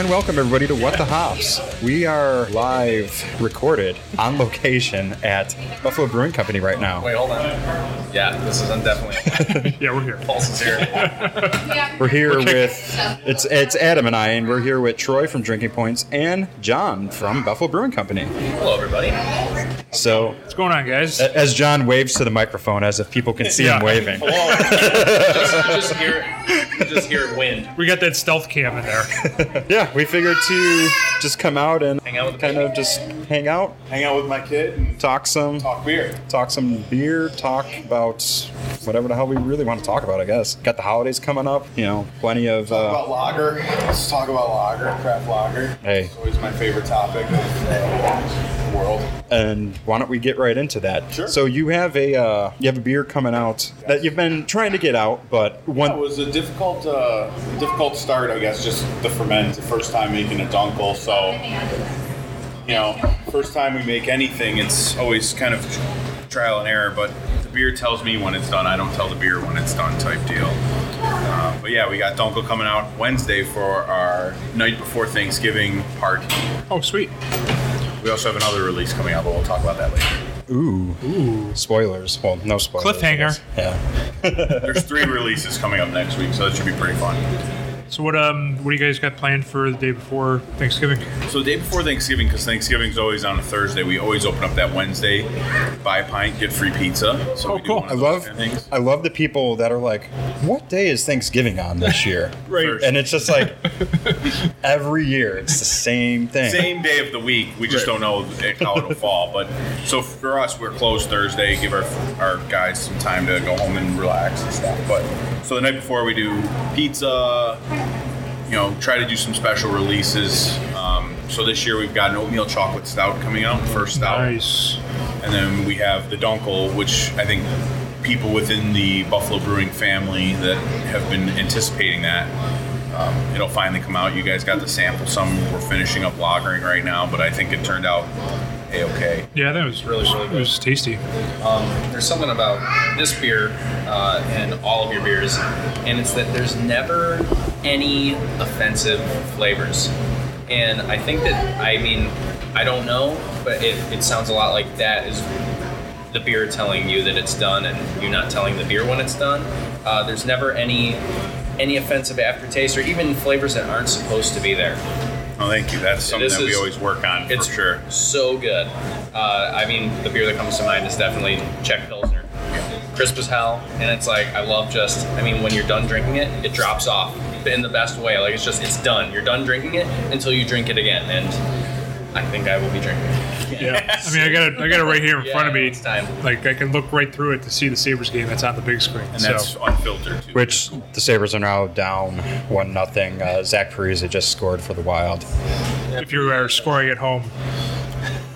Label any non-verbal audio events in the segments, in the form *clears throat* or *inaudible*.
And welcome everybody to What the Hops. We are live recorded on location at Buffalo Brewing Company right now. Wait, hold on. Yeah, this is definitely *laughs* Yeah, we're here. Pulse is here. We're here with it's it's Adam and I, and we're here with Troy from Drinking Points and John from Buffalo Brewing Company. Hello, everybody. So What's going on, guys? a- as John waves to the microphone, as if people can see him Yeah. waving. Hello. just, you just hear, you just hear wind. We got that stealth cam in there. *laughs* Yeah, we figured to just come out and Hang out with kind of just hang out, hang out with my kid and talk some talk beer. talk some beer, talk about whatever the hell we really want to talk about, I guess. Got the holidays coming up, you know, plenty of Talk uh, about lager. Let's talk about lager, craft lager. Hey. It's always my favorite topic of uh, world. and why don't we get right into that? Sure. So you have a uh, you have a beer coming out that you've been trying to get out, but one It was a difficult, uh, difficult start, I guess, just the ferment, the first time making a dunkel. So, you know, first time we make anything, it's always kind of trial and error. But the beer tells me when it's done. I don't tell the beer when it's done, type deal. Uh, but yeah, we got dunkel coming out Wednesday for our night before Thanksgiving party. Oh, sweet. We also have another release coming out, but we'll talk about that later. ooh ooh spoilers. Well, no spoilers. Cliffhanger. Yeah. There's three *laughs* releases coming up next week, so that should be pretty fun. So what um what do you guys got planned for the day before Thanksgiving? So the day before Thanksgiving, because Thanksgiving's always on a Thursday, we always open up that Wednesday, buy a pint, get free pizza. So Oh, cool. I love kind of things. I love the people that are like, "What day is Thanksgiving on this *laughs* year?" Right. And it's just like *laughs* every year it's the same thing. Same day of the week, we just don't know how it'll *laughs* fall. But so for us, we're closed Thursday, give our our guys some time to go home and relax and stuff. But so the night before, we do pizza. You know, try to do some special releases. Um, so this year we've got an oatmeal chocolate stout coming out, first stout. Nice. And then we have the Dunkel, which I think people within the Buffalo Brewing family that have been anticipating that. Um, it'll finally come out. You guys got the sample. Some we're finishing up lagering right now, but I think it turned out a okay. Yeah, that was Really, really good. It was tasty. Um, there's something about this beer uh, and all of your beers, and it's that there's never any offensive flavors. And I think that, I mean, I don't know, but it, it sounds a lot like that is the beer telling you that it's done and you not telling the beer when it's done. Uh, there's never any any offensive aftertaste or even flavors that aren't supposed to be there. Oh, thank you. That's something This that we is- always work on It's sure. so good. Uh, I mean, the beer that comes to mind is definitely Czech Pilsner. Crisp as hell, and it's like I love just. I mean, when you're done drinking it, it drops off in the best way. Like it's just it's done. You're done drinking it until you drink it again, and I think I will be drinking it. Yeah. I mean, I got it. I got it right here in Yeah, front of me. it's time. Like I can look right through it to see the Sabres game that's on the big screen. And so that's unfiltered too. Which the Sabres are now down one nothing. Uh, Zach Parise just scored for the Wild, if you are scoring at home,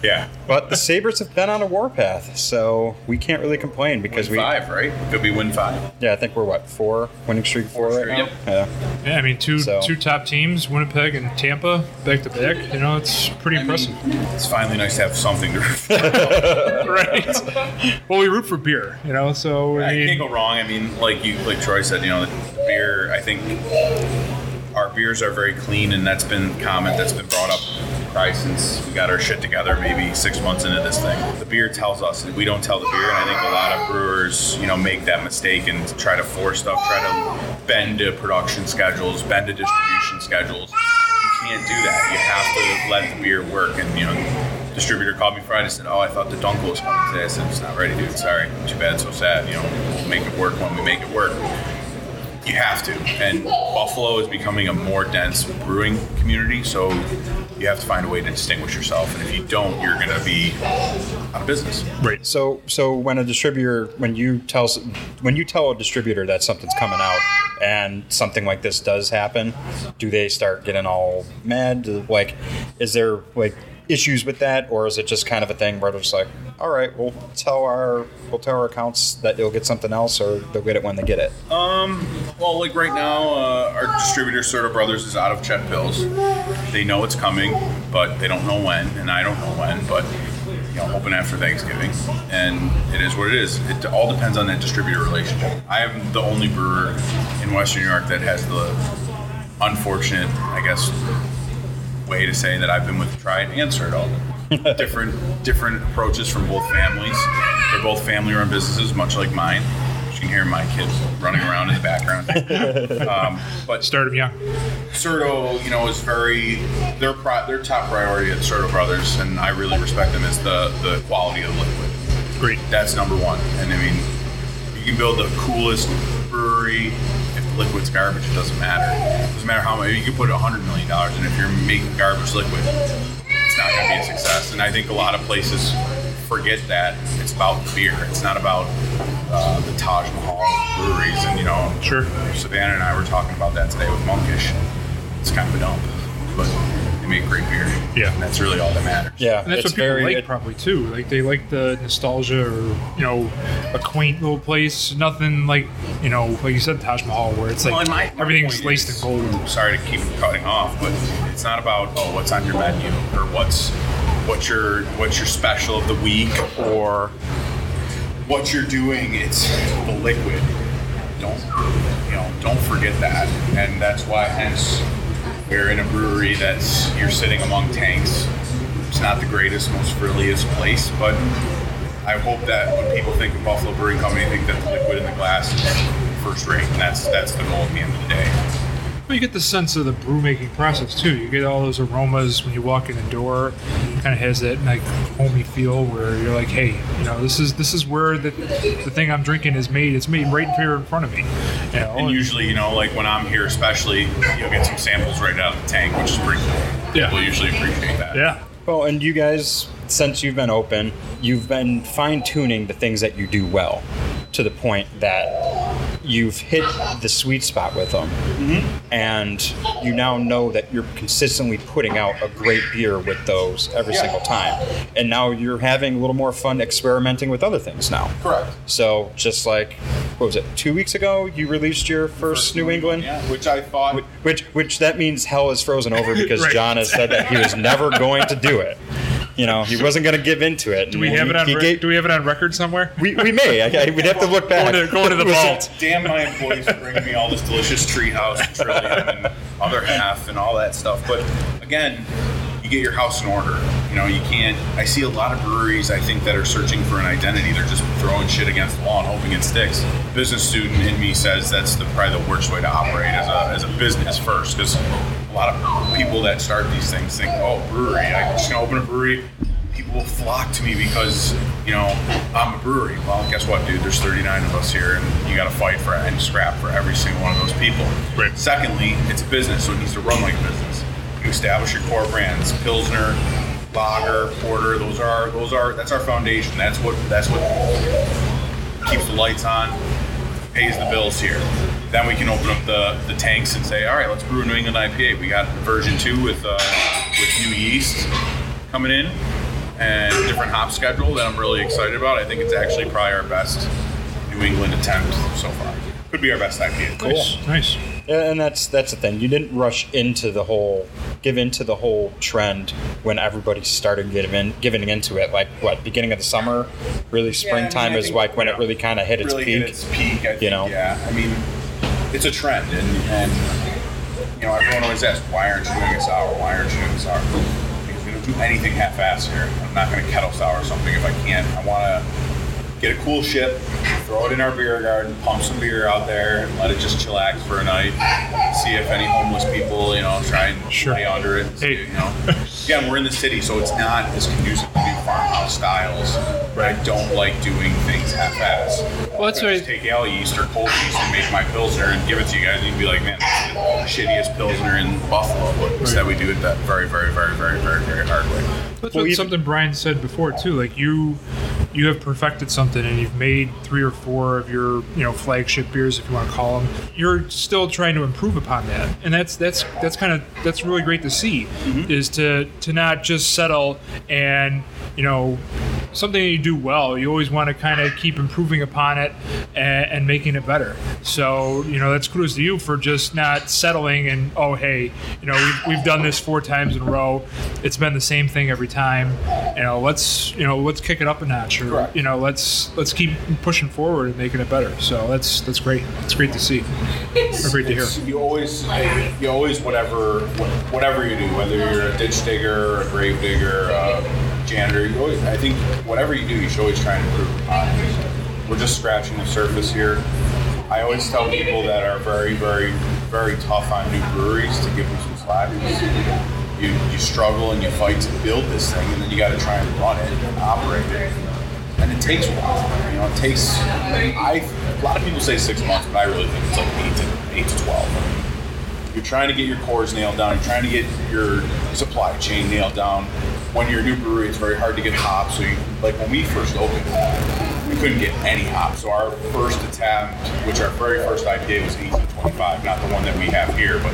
yeah. but the Sabres have been on a warpath, so we can't really complain because we Win we. five, right? It could be win five. Yeah, I think we're what four winning streak four right now. Yep. Yeah. yeah, I mean two So- two top teams, Winnipeg and Tampa, back to back. You know, it's pretty impressive, It's finally nice to have something to. Root for. *laughs* right? well, we root for beer, you know, so I I mean, can't go wrong. I mean, like you, like Troy said, you know, the beer. I think our beers are very clean, and that's been comment that's been brought up probably since we got our shit together, maybe six months into this thing. The beer tells us, we don't tell the beer, and I think a lot of brewers, you know, make that mistake and try to force stuff, try to bend to production schedules, bend to distribution schedules. You can't do that. You have to let the beer work, and you know. Distributor called me Friday and said, "Oh, I thought the Dunkel was coming today." I said, "It's not ready, dude. Sorry. Too bad. So sad. You know, we'll make it work when we make it work." You have to. And Buffalo is becoming a more dense brewing community, so you have to find a way to distinguish yourself. And if you don't, you're going to be out of business. right. So, so when a distributor, when you tell, when you tell a distributor that something's coming out, and something like this does happen, do they start getting all mad? Like, is there like issues with that, or is it just kind of a thing where they're just like, all right, we'll tell our we'll tell our accounts that you'll get something else, or they'll get it when they get it. Um, Well, like right now, uh, our distributor, Certo Brothers, is out of Czech Pils. They know it's coming, but they don't know when, and I don't know when, but you know, hoping after Thanksgiving. And it is what it is. It all depends on that distributor relationship. I am the only brewer in Western New York that has the unfortunate, I guess, way to say that I've been with Tried and Sir Alden. *laughs* different different approaches from both families. They're both family-run businesses, much like mine. You can hear my kids running around in the background. *laughs* um, but Start them young. Certo, you know, is very their pri- their top priority at Certo Brothers, and I really respect them is the the quality of the liquid. Great. That's number one. And I mean, you can build the coolest brewery. Liquid's garbage, it doesn't matter. It doesn't matter how much you can put a hundred million dollars, and if you're making garbage liquid, it's not going to be a success. And I think a lot of places forget that it's about the beer. It's not about uh, the Taj Mahal breweries. And you know, Sure. Savannah and I were talking about that today with Monkish. It's kind of a dump, but they make great beer. Yeah. and that's really all that matters. Yeah, And that's it's what people very. like it- probably too. Like they like the nostalgia or you know a quaint little place. Nothing like you know like you said Taj Mahal where it's like Well, my- my everything's point laced is- in gold. Sorry to keep cutting off, but it's not about oh what's on your menu or what's what's your what's your special of the week or what you're doing. It's the liquid. Don't you know? Don't forget that, and that's why hence we're in a brewery that's you're sitting among tanks. It's not the greatest, most frilliest place, but I hope that when people think of Buffalo Brewing Company, they think that the liquid in the glass is first rate, and that's that's the goal at the end of the day. But you get the sense of the brew making process too. You get all those aromas when you walk in the door. Kind of has that like homey feel where you're like, hey, you know, this is this is where the the thing I'm drinking is made. It's made right here in front of me. You know, And usually, you know, like when I'm here, especially, you'll get some samples right out of the tank, which is pretty cool. Yeah. People usually appreciate that. yeah, Well, and you guys, since you've been open, you've been fine tuning the things that you do well to the point that you've hit the sweet spot with them. Mm-hmm. And you now know that you're consistently putting out a great beer with those every Yeah. single time. And now you're having a little more fun experimenting with other things now. Correct. So, just like, what was it, two weeks ago, you released your first, New England? Yeah, which I thought. Which, which that means hell is frozen over *laughs* because Right. John has said that he was never going to do it. You know, he wasn't going to give into it. do we have it on? Re- gave- do we have it on record somewhere? we, we may. I, I, we'd have to look back. Going to- going to the *laughs* Was it- vault. Damn my employees for bringing me all this delicious treehouse and Trillium and other half and all that stuff. But again, you get your house in order. You know, you can't. I see a lot of breweries. I think that are searching for an identity. They're just throwing shit against the wall and hoping it sticks. Business student in me says that's the probably the worst way to operate as a as a business first, because a lot of people that start these things think, oh, brewery. I'm just gonna open a brewery. People will flock to me because you know I'm a brewery. Well, guess what, dude? There's 39 of us here, and you got to fight for and scrap for every single one of those people. Right. Secondly, it's a business, so it needs to run like a business. You establish your core brands: Pilsner, Lager, Porter. Those are those are that's our foundation. That's what that's what keeps the lights on, pays the bills here. Then we can open up the, the tanks and say, all right, let's brew a New England IPA. We got version two with uh, with new yeast coming in and different hop schedule that I'm really excited about. I think it's actually probably our best New England attempt so far. Could be our best IPA. Nice, nice. And that's that's the thing. You didn't rush into the whole, give into the whole trend when everybody started giving giving into it. Like what, beginning of the summer, really springtime I is think, like when you it really kind of hit its really peak. hit its peak. I think, you know? yeah. I mean, it's a trend, and, and you know, everyone always asks, why aren't you doing a sour? Why aren't you doing a sour? Because we don't do anything half-assed here. I'm not going to kettle sour something if I can't. I want to get a coolship, throw it in our beer garden, pump some beer out there, and let it just chillax for a night. See if any homeless people, you know, try and Sure. lay under it. see, Hey. You know, again, we're in the city, so it's not as conducive to do farmhouse styles. But I don't like doing things half-assed. Well, that's I right. just take ale yeast or cold yeast and make my pilsner and give it to you guys, and you'd be like, man, that's the shittiest pilsner in Buffalo. But instead, we do it that very, very, very, very, very, very hard way. That's Well, something Brian said before too. Like you, you have perfected something, and you've made three or four of your, you know, flagship beers, if you want to call them. You're still trying to improve upon that, and that's that's that's kind of that's really great to see. Mm-hmm. Is to to not just settle and you know, something you do well, you always want to kind of keep improving upon it and, and, making it better. So, you know, that's kudos to you for just not settling and, oh, hey, you know, we've, we've done this four times in a row. It's been the same thing every time. You know, let's, you know, let's kick it up a notch or, Correct. you know, let's, let's keep pushing forward and making it better. So that's, that's great. It's great to see. Or great to hear. You always, you always, whatever, whatever you do, whether you're a ditch digger, a grave digger, a janitor, you always, I think, whatever you do, you should always try and improve upon it. We're just scratching the surface here. I always tell people that are very, very, very tough on new breweries to give them some slack. You, you struggle and you fight to build this thing, and then you got to try and run it and operate it and it takes a while. You know, it takes. I a lot of people say six months, but I really think it's like eight to eight to twelve. You're trying to get your cores nailed down. You're trying to get your supply chain nailed down. When you're a new brewery, it's very hard to get hops. So, you, like when we first opened, we couldn't get any hops. So our first attempt, which our very first IPA was 1825, not the one that we have here, but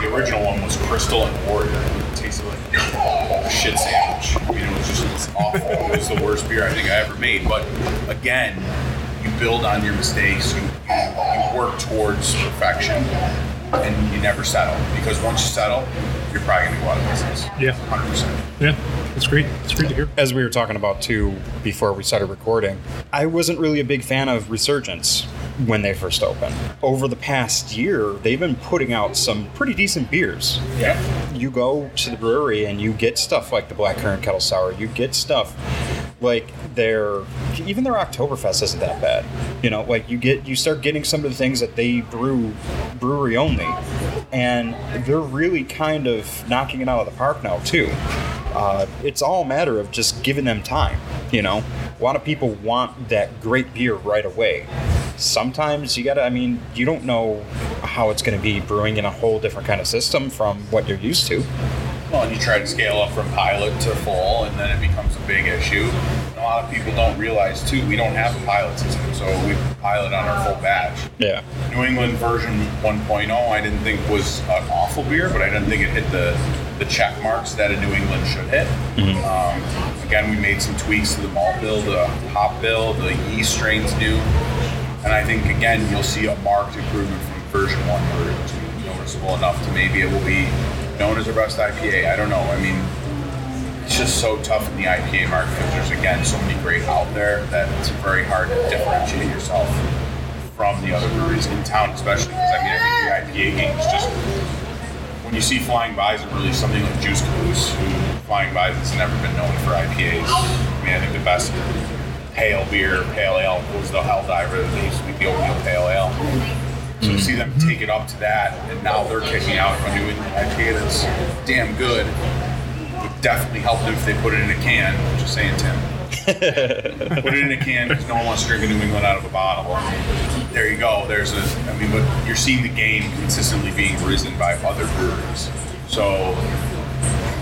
the original one was Crystal and Warrior. It tasted like a shit sandwich. I mean, it was just it was awful. It was the worst beer I think I ever made. But again, you build on your mistakes. You, you work towards perfection, and you never settle. Because once you settle, you're probably going to go out of business. Yeah. 100%. Yeah. It's great. It's great to hear. As we were talking about too before we started recording, I wasn't really a big fan of Resurgence when they first opened. Over the past year, they've been putting out some pretty decent beers. Yeah. You go to the brewery and you get stuff like the Black Currant Kettle Sour. You get stuff like their even their Oktoberfest isn't that bad. You know, like you get you start getting some of the things that they brew brewery only, and they're really kind of knocking it out of the park now too. Uh, it's all a matter of just giving them time. You know, a lot of people want that great beer right away. Sometimes you gotta. I mean, you don't know how it's going to be brewing in a whole different kind of system from what you're used to. Well, and you try to scale up from pilot to full, and then it becomes a big issue. And a lot of people don't realize too, we don't have a pilot system, so we pilot on our full batch. Yeah. New England version 1.0, I didn't think was an awful beer, but I didn't think it hit the the check marks that a New England should hit. Um, again, we made some tweaks to the malt bill, the hop bill, the yeast strains new, and I think again you'll see a marked improvement from version one to noticeable enough to maybe it will be known as our best IPA. I don't know. I mean, it's just so tough in the IPA market because there's again so many great out there that it's very hard to differentiate yourself from the other breweries in town, especially because I mean I think the IPA game is just when you see Flying bys Bison really something like Juice Caboose, who Flying Bison's never been known for IPAs. I mean I think the best pale beer, pale ale was the Helldiver. They used to be the oatmeal pale ale. So to see them mm-hmm. take it up to that, and now they're kicking out a New IPA that's damn good. Definitely help them if they put it in a can. Just saying, Tim. *laughs* put it in a can because no one wants to drink a New England out of a bottle. There you go. There's a. I mean, but you're seeing the game consistently being risen by other breweries. So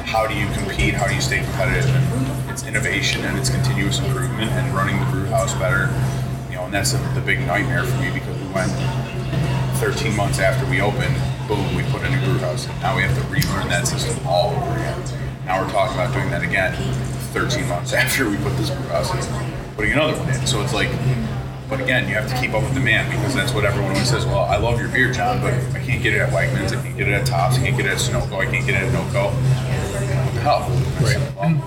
how do you compete? How do you stay competitive? And it's innovation and it's continuous improvement and running the brew house better. You know, and that's the, the big nightmare for me because we went 13 months after we opened, boom, we put in a new brew house. Now we have to relearn that system all over again. Now we're talking about doing that again 13 months *laughs* after we put this in, putting another one in. So it's like, but again, you have to keep up with demand because that's what everyone always says. Well, I love your beer, John, but I can't get it at Wegmans, I can't get it at Tops, I can't get it at Sunoco, I can't get it at NoCo. What the hell? Right. Well,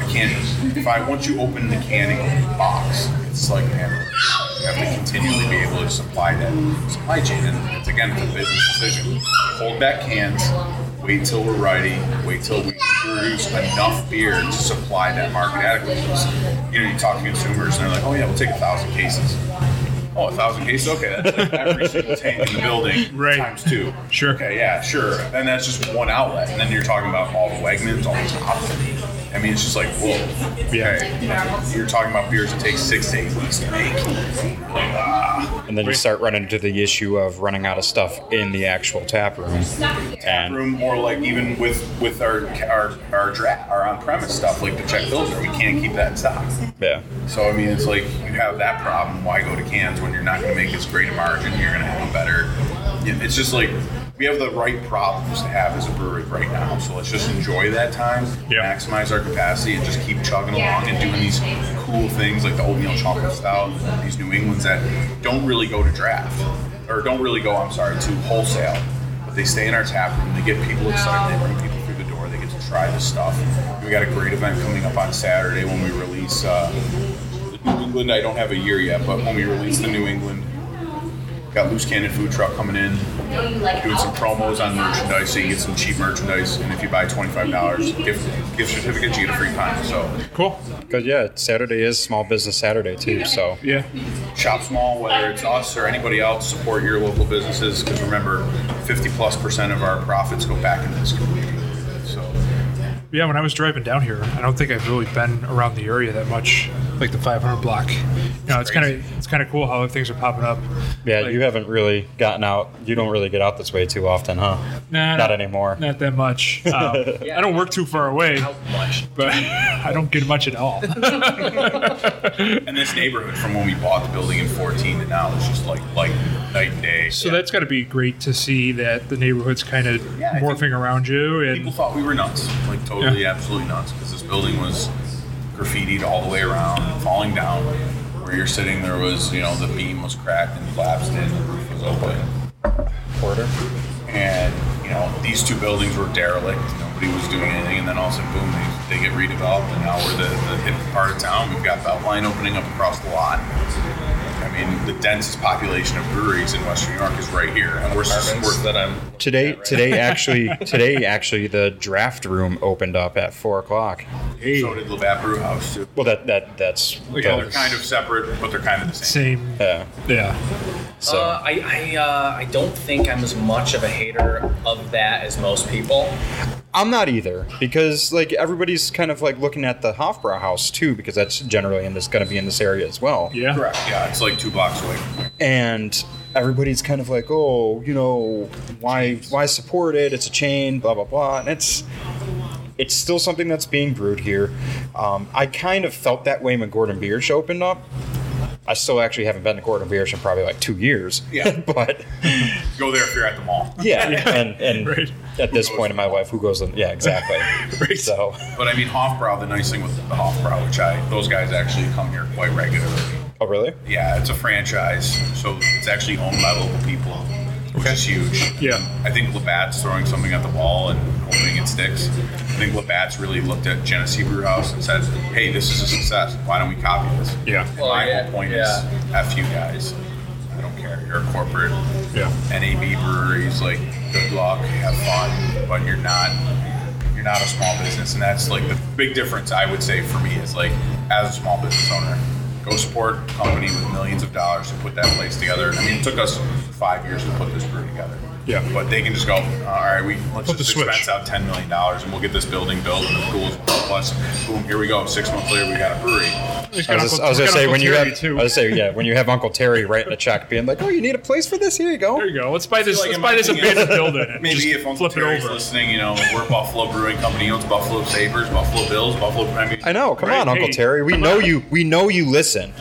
I can't. If I once you open the canning box, it's like man, you have to continually be able to supply that supply chain, and it's again it's a business decision. Hold back cans. Wait till we're ready. Wait till we produce enough beer to supply that market adequately. You know, you talk to consumers, and they're like, "Oh yeah, we'll take a thousand cases." Oh, a thousand cases? Okay, that's like every single tank in the building Right. times two. Sure. Okay, yeah, sure. And that's just one outlet. And then you're talking about all the Wegmans on the top. I mean, it's just like, whoa. Yeah. You're talking about beers that take six to eight weeks to make. Like, ah. And then you start running into the issue of running out of stuff in the actual tap room. And Room or like even with with our our our, dra- our on premise stuff like the Czech Pilsner, we can't keep that in stock. yeah, So I mean, it's like you have that problem. Why go to cans when you're not going to make as great a margin? You're going to have a better. It's just like we have the right problems to have as a brewery right now. So let's just enjoy that time, Yeah. maximize our capacity, and just keep chugging along and doing these cool things like the oatmeal chocolate stout, these New Englands that don't really go to draft or don't really go. I'm sorry, to wholesale, but they stay in our tap room. They get people excited. They bring people through the door. They get to try this stuff. We got a great event coming up on Saturday when we release. Uh, the New England, I don't have a year yet, but when we release the New England, got Loose Cannon Food Truck coming in, doing some promos on merchandise, so you get some cheap merchandise, and if you buy twenty-five dollars gift gift certificates, you get a free pint. So Cool. Because yeah, Saturday is Small Business Saturday too. So Yeah. shop small, whether it's us or anybody else, support your local businesses. Because remember, fifty plus percent of our profits go back into this community. So Yeah, when I was driving down here, I don't think I've really been around the area that much, like the 500 block. You know, it's kind of it's kind of cool how things are popping up. yeah, Like- you haven't really gotten out. You don't really get out this way too often, huh? Nah, Not anymore. Not that much. *laughs* Um, I don't work too far away, How much? but *laughs* I don't get much at all. *laughs* and this neighborhood from when we bought the building in fourteen to now is just like like night and day. So that's got to be great to see that the neighborhood's kind of Yeah, morphing around you. And People And thought we were nuts, like totally, absolutely nuts, because this building was graffitied all the way around, falling down. Where you're sitting, there was, you know, the beam was cracked and collapsed in, the roof was open. Porter. And, you know, these two buildings were derelict. Nobody was doing anything. And then all of a sudden, boom, they, they get redeveloped. And now we're the, the hip part of town. We've got Beltline opening up across the lot. I mean, the densest population of breweries in Western New York is right here. And we're, Apartments we're that I'm Today, today actually, *laughs* today actually, the draft room opened up at four o'clock. Hey. so did Labatt Brew House, too. Well, that that that's Yeah, they're kind of separate, but they're kind of the same. same. yeah. Yeah. So Uh, I I, uh, I don't think I'm as much of a hater of that as most people. I'm not either because like everybody's kind of like looking at the Hofbrau house too because that's generally in this going to be in this area as well. Yeah. Correct. Yeah, it's like two blocks away. and everybody's kind of like, oh, you know, why why support it? It's a chain, blah blah blah, and it's it's still something that's being brewed here. Um, I kind of felt that way when Gordon Biersch opened up. I still actually haven't been to Gordon Biersch in probably like two years. Yeah. *laughs* but Go there if you're at the mall. *laughs* yeah, and and Right. at this point in my life, who goes? In, yeah, exactly. *laughs* Right. So, But I mean, Hofbrau, the nice thing with the Hofbrau, which I, those guys actually come here quite regularly. oh really? Yeah, it's a franchise, so it's actually owned by local people, which is huge. Yeah. I think Labatt's throwing something at the wall and hoping it sticks. I think Labatt's really looked at Genesee Brew House and said, hey, this is a success. Why don't we copy this? Yeah. Well, My yeah, whole point yeah. is, F you guys. I don't care. You're a corporate Yeah. NAB breweries, like good luck, have fun, but you're not you're not a small business, and that's like the big difference I would say for me is like as a small business owner, go support a company with millions of dollars to put that place together. I mean, it took us five years to put this brew together. Yeah. but they can just go. All right, we let's Flip the just switch. expense out ten million dollars, and we'll get this building built, and the schools plus. Boom, here we go. Six months later, we got a brewery. He's I got was, just, Uncle- I was he's gonna got say Uncle when you Terry, have, too. I was say yeah, when you have Uncle Terry writing a check, being like, oh, you need a place for this? Here you go. There you go. Let's buy this. Like, let's in buy my this opinion, abandoned building. And Maybe just if Uncle flip it Terry's over. listening, you know, we're Buffalo Brewing Company. Owns Buffalo Sabres, Buffalo Bills, Buffalo. I mean, I know. Come Right, on, Uncle hey, Terry. We know on. you. We know you listen.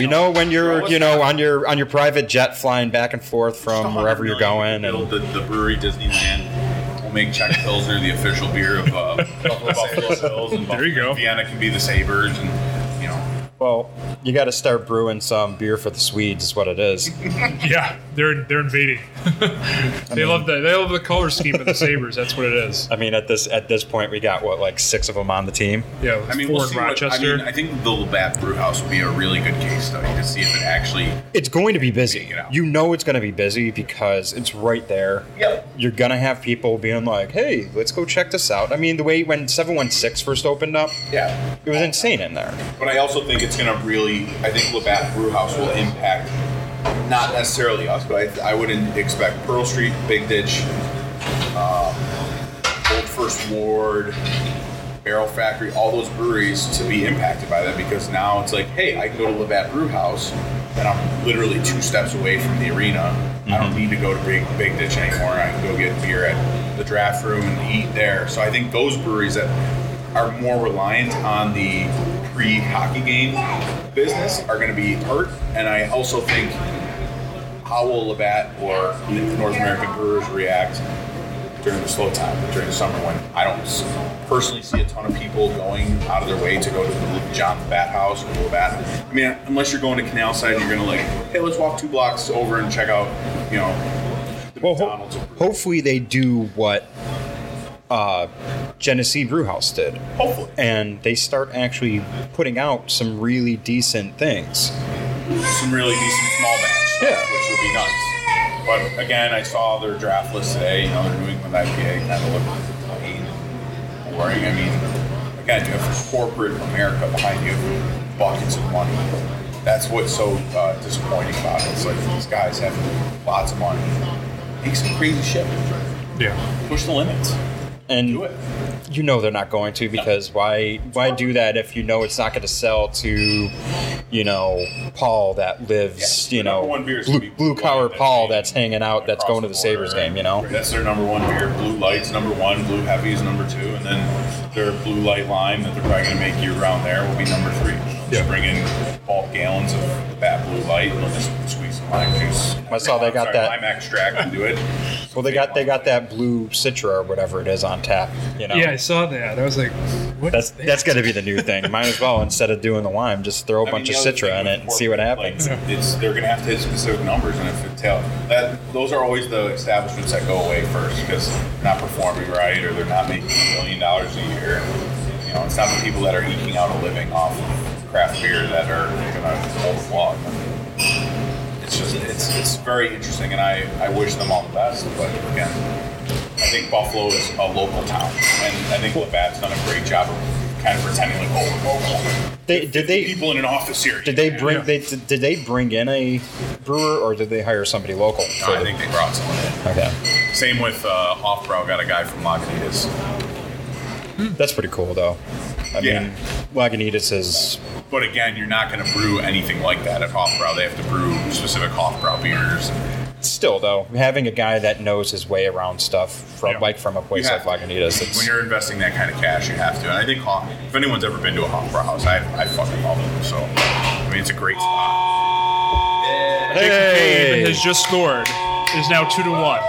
We know when you're, you know, on your on your private jet flying back and forth from wherever you're going, and the, the brewery Disneyland. We'll make Czech Pilsner the official beer of uh, *laughs* Buffalo Bills, and There you go. Vienna can be the Sabres, and you know, well, you got to start brewing some beer for the Swedes. Is what it is. *laughs* Yeah, they're they're invading. *laughs* they love the they love the color scheme of the Sabres. That's what it is. I mean, at this at this point, we got what like six of them on the team. Yeah, I mean, four we'll in see. What, I mean, I think the Labatt Brew House would be a really good case study to see if it actually. It's going to be busy. Figure it. You know, it's going to be busy because it's right there. Yep. You're gonna have people being like, "Hey, let's go check this out." I mean, the way when Seven One Six first opened up, Yeah, it was insane in there. But I also think it's going to really, I think Labatt Brew House will impact not necessarily us, but I, I would expect Pearl Street, Big Ditch, um, Old First Ward, Barrel Factory, all those breweries to be impacted by that because now it's like, hey, I can go to Labatt Brew House and I'm literally two steps away from the arena. I don't need to go to Big Big Ditch anymore. I can go get beer at the draft room and eat there. So I think those breweries that are more reliant on the pre-hockey game business are going to be hurt. And I also think how will Labatt or North American brewers react during the slow time, during the summer when I don't personally see a ton of people going out of their way to go to the John Bat house or Labatt. I mean, unless you're going to Canal Side, you're going to like, hey, let's walk two blocks over and check out, you know, the Well, ho- hopefully they do what uh, Genesee Brewhouse did, Hopefully. and they start actually putting out some really decent things. some really decent small batch stuff, Yeah. which would be nice. But again, I saw their draft list today. You know, their New England IPA kind of looked plain, boring. I mean, again, you have corporate America behind you, buckets of money. That's what's so uh, disappointing about it. It's like these guys have lots of money, make some crazy shit, Yeah. push the limits, And you know they're not going to because why why do that if you know it's not going to sell to you know Paul that lives Yeah, you know one beer blue, blue collar Paul that's hanging out that's going to the the Sabres game you know That's their number one beer. Blue Light's number one. Blue Heavy is number two, and then their Blue Light line that they're probably going to make year round there will be number three. Just Yeah. bring in bulk gallons of that Blue Light, and they'll just squeeze lime juice. I saw they got Sorry, that- lime extract and do it. *laughs* well they got they got that blue Citra or whatever it is on tap you know Yeah, I saw that. I was like, what? that's that's got to be the new thing might as well instead of doing the lime just throw a *laughs* I bunch mean, of Citra in it and see what happens Like, it's they're going to have to hit specific numbers, and if it tell that those are always the establishments that go away first because they're not performing right or they're not making a million dollars a year. You know, it's not the people that are eking out a living off of craft beer that are going to pull the plug. It's just it's it's very interesting, and I I wish them all the best. But again, I think Buffalo is a local town, and I think Labatt's done a great job of kind of pretending like oh local. they did they People in an office here. did they bring Yeah. they did, did they bring in a brewer or did they hire somebody local for I think they brought someone in. okay Same with uh, Hofbrau, got a guy from Lagunitas. That's pretty cool, though. I Yeah. mean, Lagunitas is But again, you're not going to brew anything like that at Hofbrau. They have to brew specific Hofbrau beers. still though having a guy that knows his way around stuff from Yeah. like from a place like have. Lagunitas. It's, When you're investing that kind of cash, you have to. And I think Hof, if anyone's ever been to a Hofbrau house, I, I fucking love them. So, I mean, it's a great spot. Jacob Hey! Cave has just scored. It is now two to one.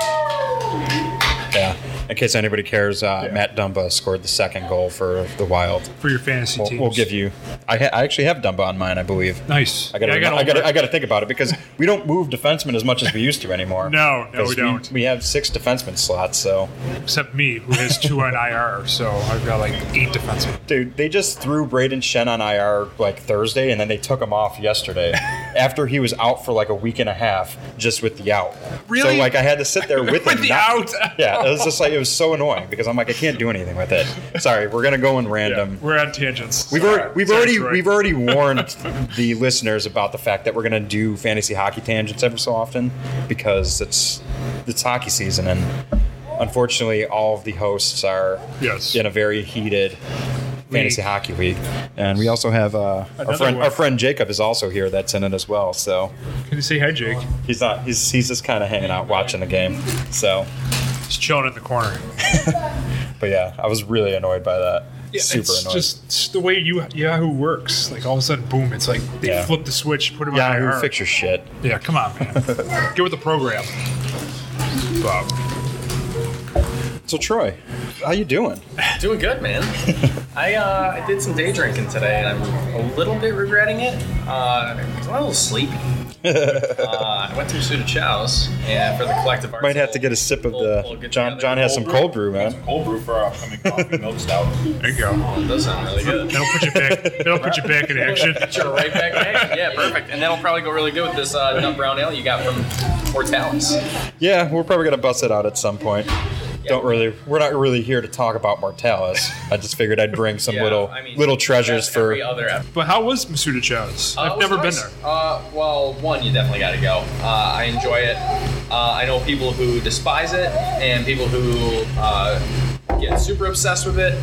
Yeah. In case anybody cares, uh, Matt Dumba scored the second goal for the Wild. for your fantasy We'll, teams. we'll give you. I, ha- I actually have Dumba on mine, I believe. nice. I gotta, Yeah, I got gotta, I gotta, think about it because we don't move defensemen as much as we used to anymore. *laughs* No, no, we don't. We, have six defenseman slots, so except me, who has two on *laughs* IR. So I've got like eight defensemen. Dude, they just threw Brayden Schenn on IR like Thursday, and then they took him off yesterday *laughs* after he was out for like a week and a half just with the out. Really? So like I had to sit there with, *laughs* With him. the not- out? Yeah, it was just like it was so annoying because I'm like I can't do anything with it. Sorry, we're gonna go in Yeah, random. we're on tangents. We've already, we've already we've already *laughs* warned the listeners about the fact that we're gonna do fantasy hockey tangents every so often because it's it's hockey season and unfortunately all of the hosts are Yes. in a very heated fantasy League. hockey league, and we also have uh, our friend one. our friend Jacob is also here that's in it as well. So Can you say hi, Jake? he's not he's he's just kind of hanging out watching the game. So, He's chilling in the corner. *laughs* but yeah, I was really annoyed by that. Super it's annoyed. just it's the way you Yahoo works. Like all of a sudden, boom! It's like they Yeah. flip the switch, put him Yahoo, on IR. fix your shit. Yeah, come on, man. *laughs* Get with the program. Bob. So Troy, how you doing? Doing good, man. *laughs* I uh, I did some day drinking today, and I'm a little bit regretting it. Uh, 'cause I'm a little sleepy. *laughs* uh, I went to Suda Chow's and for the collective arts. Might have to get a sip of we'll- the we'll John. John has some cold brew, man. Cold brew for our upcoming coffee *laughs* milk stout. There you go. It does sound really good. That'll put you back. That'll put you back in action. Get you right back in action. Yeah, perfect. And that'll probably go really good with this uh, nut brown ale you got from Mortalis. Yeah, we're probably gonna bust it out at some point. Don't really. We're not really here to talk about Mortalis. I just figured I'd bring some *laughs* Yeah, little I mean, little treasures for. every other ep- But how was Misuta Chow's? Uh, I've never nice. been there. Uh, well, one, you definitely got to go. Uh, I enjoy it. Uh, I know people who despise it and people who uh, get super obsessed with it.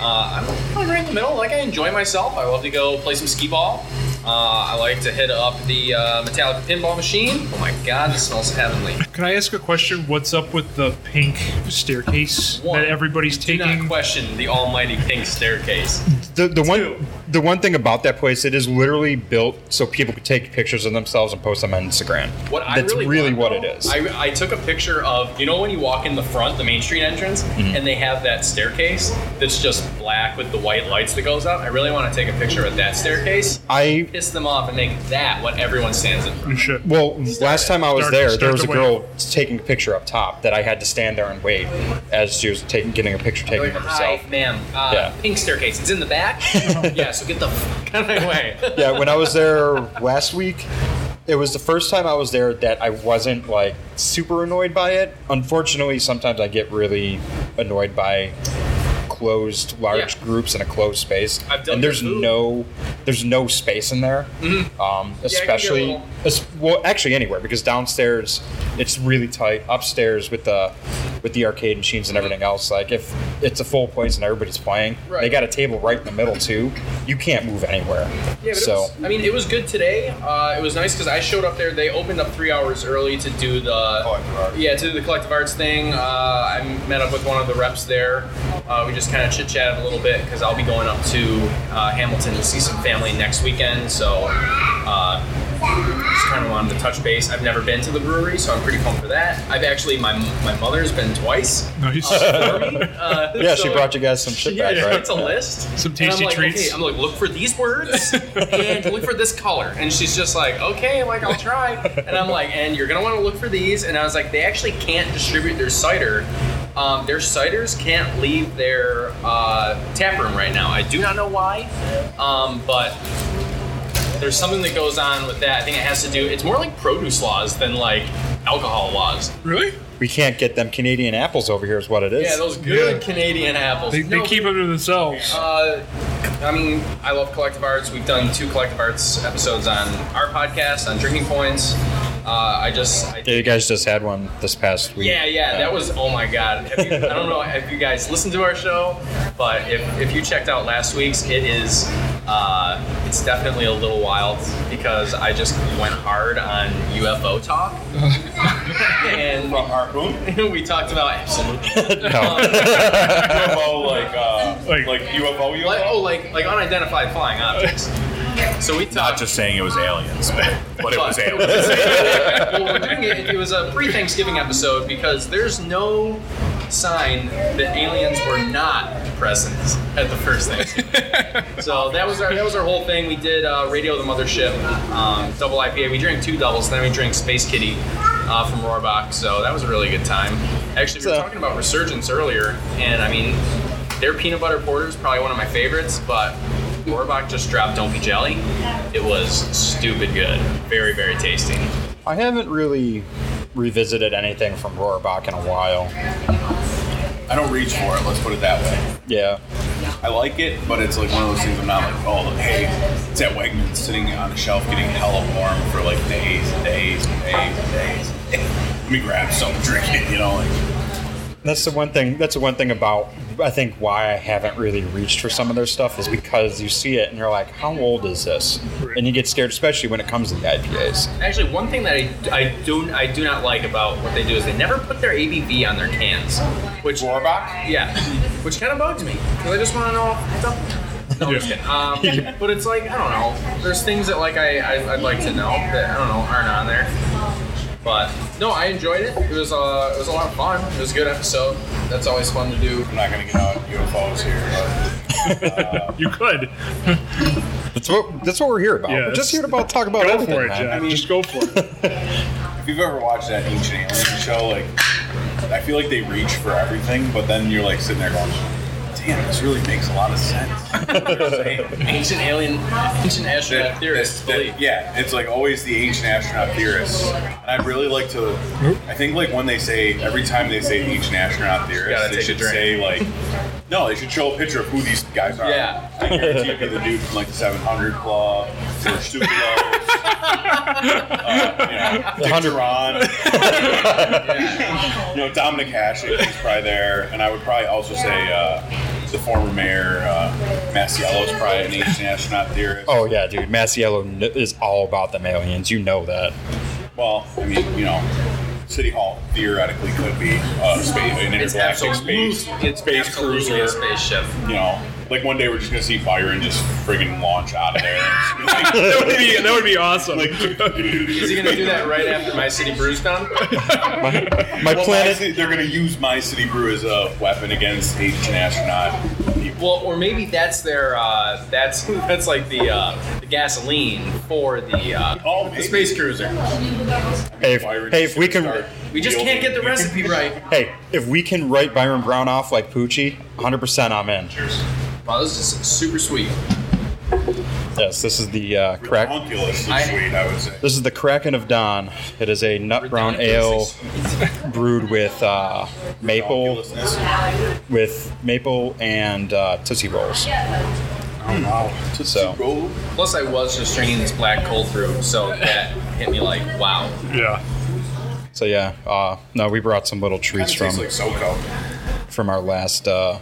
Uh, I'm kind of right in the middle. Like, I enjoy myself. I love to go play some skee ball. Uh, I like to hit up the uh, Metallica pinball machine. Oh my god, this smells heavenly. Can I ask a question? What's up with the pink staircase One, that everybody's Do not taking? question the almighty pink staircase. The the one Two. The one thing about that place, it is literally built so people could take pictures of themselves and post them on Instagram. What I That's really, want, what though, it is. I, I took a picture of you know when you walk in the front, the Main Street entrance, Mm-hmm. and they have that staircase that's just black with the white lights that goes up. I really want to take a picture of that staircase, I piss them off, and make that what everyone stands in front. You should. well, last time I was Start- there, start there was a the girl taking a picture up top that I had to stand there and wait as she was taking getting a picture taken Like, of Hi, herself. ma'am. Uh, Yeah. Pink staircase. It's in the back. *laughs* yeah. So get the fuck out of my *laughs* way. yeah, when I was there last week, it was the first time I was there that I wasn't like super annoyed by it. Unfortunately, sometimes I get really annoyed by closed large Yeah. groups in a closed space I've done and there's no there's no space in there um, get a especially little- es- well actually anywhere because downstairs it's really tight upstairs with the with the arcade machines and everything else like if it's a full place and everybody's playing they got a table right in the middle too you can't move anywhere Yeah, but so it was, I mean, it was good today. Uh, it was nice because I showed up there. They opened up three hours early to do the Collective arts. Yeah, to do the collective arts thing. Uh, I met up with one of the reps there. Uh, we just kind of chit chatted a little bit because I'll be going up to uh, Hamilton to see some family next weekend. So. Just kind of wanted to touch base. I've never been to the brewery, so I'm pretty pumped for that. I've actually my my mother's been twice. Nice. for me. Uh, Yeah, she brought you guys some shit yeah, back, right? it's a list. Some And I'm tasty like, treats. Okay, I'm like, look for these words and look for this color. And she's just like, okay, like I'll try. And I'm like, and you're gonna want to look for these. And I was like, they actually can't distribute their cider. Um, their ciders can't leave their uh, tap room right now. I do not know why, um, but there's something that goes on with that. I think it has to do. It's more like produce laws than like alcohol laws. really? We can't get them Canadian apples over here, is what it is. Yeah, those good Yeah. Canadian apples. They, they No, keep them to themselves. Uh, I mean, I love collective arts. We've done two collective arts episodes on our podcast on Drinking Points. Uh, I just, I, Yeah, you guys just had one this past week. yeah, yeah, that was oh my god. Have you, I don't know if you guys listened to our show, but if, if you checked out last week's, it is uh, it's definitely a little wild because I just went hard on UFO talk, *laughs* and From Harpoon? *laughs* we talked about absolutely. *laughs* No. UFO, like, uh, Like- like, UFO, UFO? Like, oh, like like unidentified flying objects. So we Not talked. just saying it was aliens, but it was aliens. well, we're doing it. It was a pre-Thanksgiving episode because there's no sign that aliens were not present at the first Thanksgiving. *laughs* so that was our that was our whole thing. We did uh, Radio the Mothership, um, double IPA. We drank two doubles, then we drank Space Kitty uh, from Rohrbach. So that was a really good time. Actually, we were So- talking about Resurgence earlier, and I mean, their peanut butter porter is probably one of my favorites, but. Rohrbach just dropped Don't Be Jelly. It was stupid good. Very, very tasty. I haven't really revisited anything from Rohrbach in a while. I don't reach for it, let's put it that way. Yeah. I like it, but it's like one of those things I'm not like, oh, hey, it's at Wegmans sitting on a shelf getting hella warm for like days and days and days and days. *laughs* Let me grab some, drink it, you know? Like, That's the one thing. That's the one thing about I think why I haven't really reached for some of their stuff is because you see it and you're like, how old is this? And you get scared, especially when it comes to the IPAs. Actually, one thing that I, I do I do not like about what they do is they never put their ABV on their cans, which Rohrbach? yeah, which kind of bugs me because I just want to know. What's up. No, I'm just kidding. Um, but it's like I don't know. There's things that like I, I I'd like to know that I don't know aren't on there. But no, I enjoyed it. It was uh, it was a lot of fun. It was a good episode. That's always fun to do. I'm not gonna get out UFOs here, *laughs* you could. That's what that's what we're here about. Yeah, we're just that's- here about talk about Go everything, for it, man. Jack. mean- Just go for it. *laughs* if you've ever watched that Ancient Aliens show, like, I feel like they reach for everything, but then you're like sitting there going, damn, this really makes a lot of sense. *laughs* Ancient alien, ancient astronaut that- theorists that- yeah, it's like always the ancient astronaut theorists. And I'd really like to. I think like when they say every time they say ancient astronaut theorists, they should say like, no, they should show a picture of who these guys are. Yeah. I guarantee it'd be the dude from like the 700 Club, George Stupidos, uh, you know, Dick 100 Duran, *laughs* you know, Dominik Hasek, he's probably there, and I would probably also say. Uh, the former mayor, uh, Masiello's probably an ancient astronaut theorist. Oh yeah, dude. Masiello kn- is all about them aliens. You know that. Well, I mean, you know, City Hall theoretically could be uh, space, an It's intergalactic space space cruiser. a spaceship. You know, Like one day we're just gonna see fire and just friggin' launch out of there. *laughs* that would be that would be awesome. *laughs* Is he gonna do that right after My City Brews Con? My Well, my planet. city- they're gonna use my city brew as a weapon against Asian astronaut. Well, or maybe that's their uh, that's *laughs* that's like the uh, the gasoline for the uh, Oh, the space cruiser. Hey, if, hey, if we can, start We just can't get the recipe right. hey, if we can write Byron Brown off like Poochie, 100% I'm in. Wow, this is super sweet. Yes, this is the uh, crack. Homunculus is I- sweet, I would say. This is the Kraken of Dawn. It is a nut brown ale brewed with uh, maple, Homunculousness. with maple and uh, tootsie rolls. Oh wow. So Roll. Plus, I was just drinking this black cold brew, so that hit me like, wow. yeah. So yeah, uh, no, we brought some little Kinda treats from tastes like SoCo. from our last uh,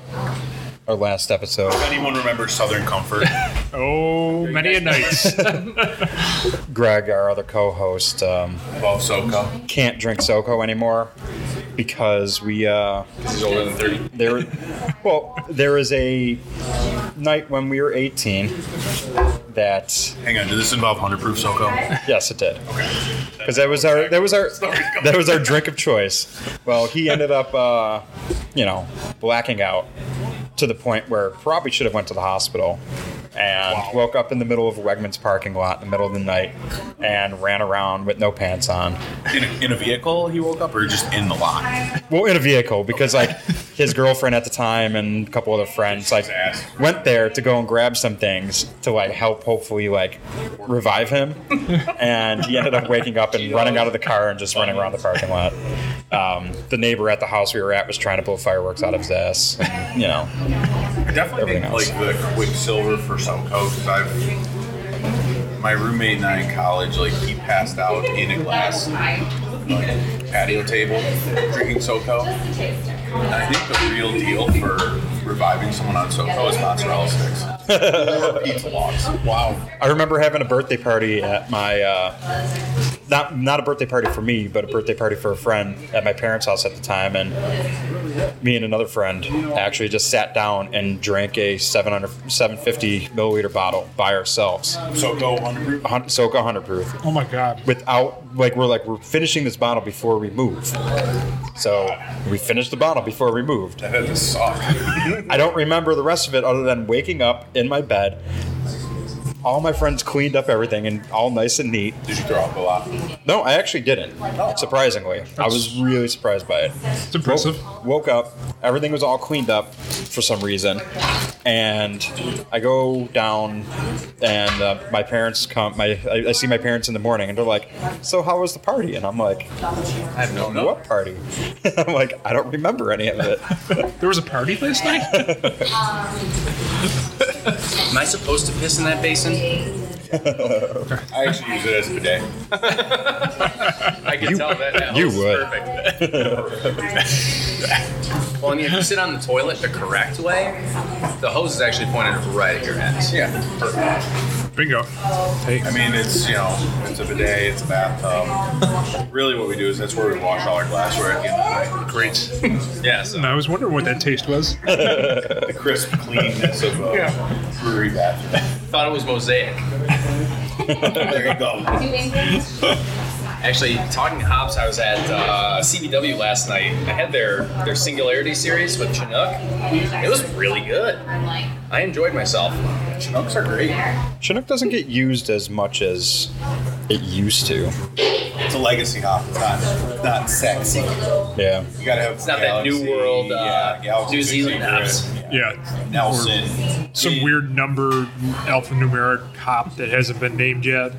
our last episode. If anyone remembers Southern Comfort, *laughs* Oh, many a nights. *laughs* Greg, our other co-host, um, love SoCo. can't drink SoCo anymore because we uh, He's older than 30. there. Well, there was a night when we were 18 that Hang on, did this involve 100 proof SoCo? yes, it did. Okay. Because that was our that was our that was our drink of choice. Well, he ended up, uh, you know, blacking out to the point where probably should have went to the hospital, and Wow. woke up in the middle of a Wegmans parking lot in the middle of the night, and ran around with no pants on. In a, in a vehicle, he woke up, or just in the lot? Well, in a vehicle because like his girlfriend at the time and a couple other friends like went there to go and grab some things to like help hopefully like revive him, and he ended up waking up and running out of the car and just running around the parking lot. Um, the neighbor at the house we were at was trying to blow fireworks out of his ass. And, you know, I definitely think like the Quicksilver for SoCo because I've my roommate and I in college like he passed out in a glass like patio table drinking SoCo. And I think the real deal for reviving someone on SoCo is mozzarella sticks *laughs* or pizza logs. Wow. I remember having a birthday party at my uh, not not a birthday party for me, but a birthday party for a friend at my parents' house at the time, and me and another friend actually just sat down and drank a 700, 750 milliliter bottle by ourselves, SoCo 100 proof. a 100 proof, oh my god. without like we're like we're finishing this bottle before we move. So we finished the bottle before we moved. That had to suck. *laughs* I don't remember the rest of it other than waking up in my bed. All my friends cleaned up everything and all nice and neat. Did you throw up a lot? No, I actually didn't. Surprisingly, I was really surprised by it. It's impressive. Woke up, everything was all cleaned up for some reason, and I go down, and uh, my parents come. My I, I see my parents in the morning, and they're like, "So how was the party?" And I'm like, I have no "What party?" *laughs* I'm like, "I don't remember any of it." *laughs* There was a party last night? *laughs* *laughs* Am I supposed to piss in that basin? I actually use it as a bidet. *laughs* I can tell that now. you would. Perfect. well, I mean, if you sit on the toilet the correct way, the hose is actually pointed right at your ass. Yeah, perfect. Bingo. Hey, I mean, it's you know, it's a bidet, it's a bathtub. Really, what we do is that's where we wash all our glassware at the end of the great. Yeah. So And I was wondering what that taste was. The crisp cleanness of a brewery bathroom. thought it was mosaic. There you go. Actually, talking to hops, I was at uh, CBW last night. I had their their Singularity series with Chinook. It was really good. I enjoyed myself. Chinooks are great. Chinook doesn't get used as much as it used to. It's a legacy hop. It's not, it's not sexy. Yeah. You gotta have. It's not that New World, uh, New Zealand hops. Yeah. Nelson. Some weird number alphanumeric hop that hasn't been named yet.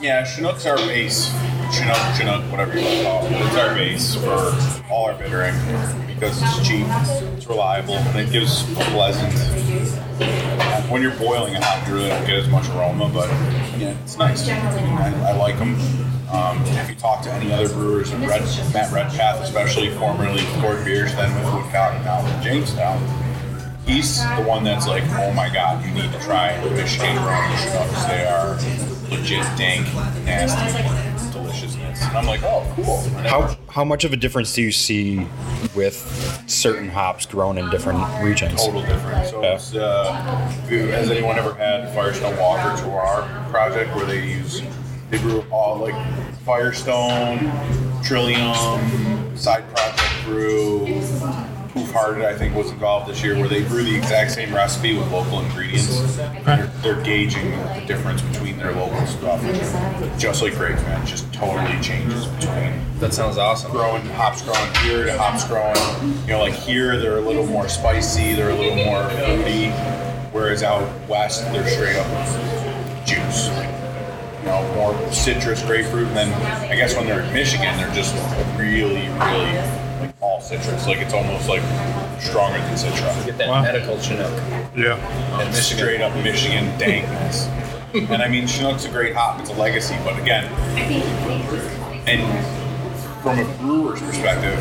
Yeah, Chinook's our base. Chinook, Chinook, whatever you want to call it. It's our base for all our bittering because it's cheap, it's reliable, and it gives a pleasant. When you're boiling a hop, you really don't get as much aroma, but yeah, it's nice. I, mean, I, I like them. Um, if you talk to any other brewers, Red, Matt Redpath, especially formerly Ford Beers, then with Woodcock, and now with Jamestown, he's the one that's like, oh my god, you need to try Michigan Chinooks. They are legit dank, nasty. And I'm like, oh, cool. How how much of a difference do you see with certain hops grown in different regions? total different. So, Yeah. uh, has anyone ever had Firestone Walker Terroir project where they use they grew all like Firestone, Trillium, side project brew, Poof Hearted I think was involved this year where they brew the exact same recipe with local ingredients. They're, they're gauging the difference between their local stuff. Just like grapes, man, just totally changes between That sounds awesome. growing hops growing here to hops growing you know like here they're a little more spicy they're a little more fruity whereas out west they're straight up juice like, you know more citrus grapefruit and then i guess when they're in michigan they're just really really like all citrus like it's almost like stronger than citra Get that Wow. medical Chinook. Yeah. And Michigan. straight up michigan dankness *laughs* and i mean chinook's a great hop it's a legacy but again and from a brewer's perspective,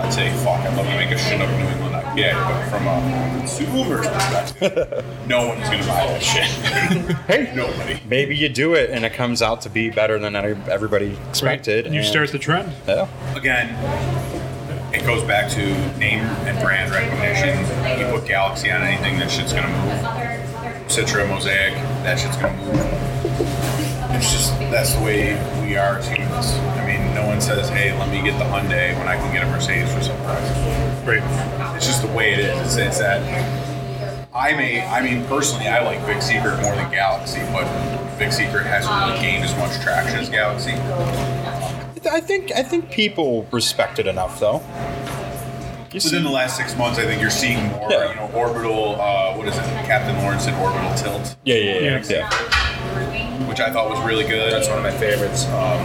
I'd say, fuck, I'd love to make a Chinook New England IPA, but from a consumer's perspective, no one's gonna buy that shit. *laughs* Hey, Nobody. maybe you do it and it comes out to be better than any- everybody expected. And you and- start the trend. Yeah. Again, it goes back to name and brand recognition. You put Galaxy on anything, that shit's gonna move. Citra, Mosaic, that shit's gonna move. It's just that's the way we are as humans. I mean, no one says, "Hey, let me get the Hyundai when I can get a Mercedes for some price." Right. It's just the way it is. It's, it's that I may, I mean, personally, I like Vic Secret more than Galaxy, but Vic Secret hasn't really gained as much traction as Galaxy. I think I think people respect it enough though. You see, Within the last six months, I think you're seeing more, Yeah. you know, orbital, uh, what is it? Captain Lawrence said orbital tilt, yeah, yeah, yeah, Yeah. yeah. which I thought was really good. That's one of my favorites. Um,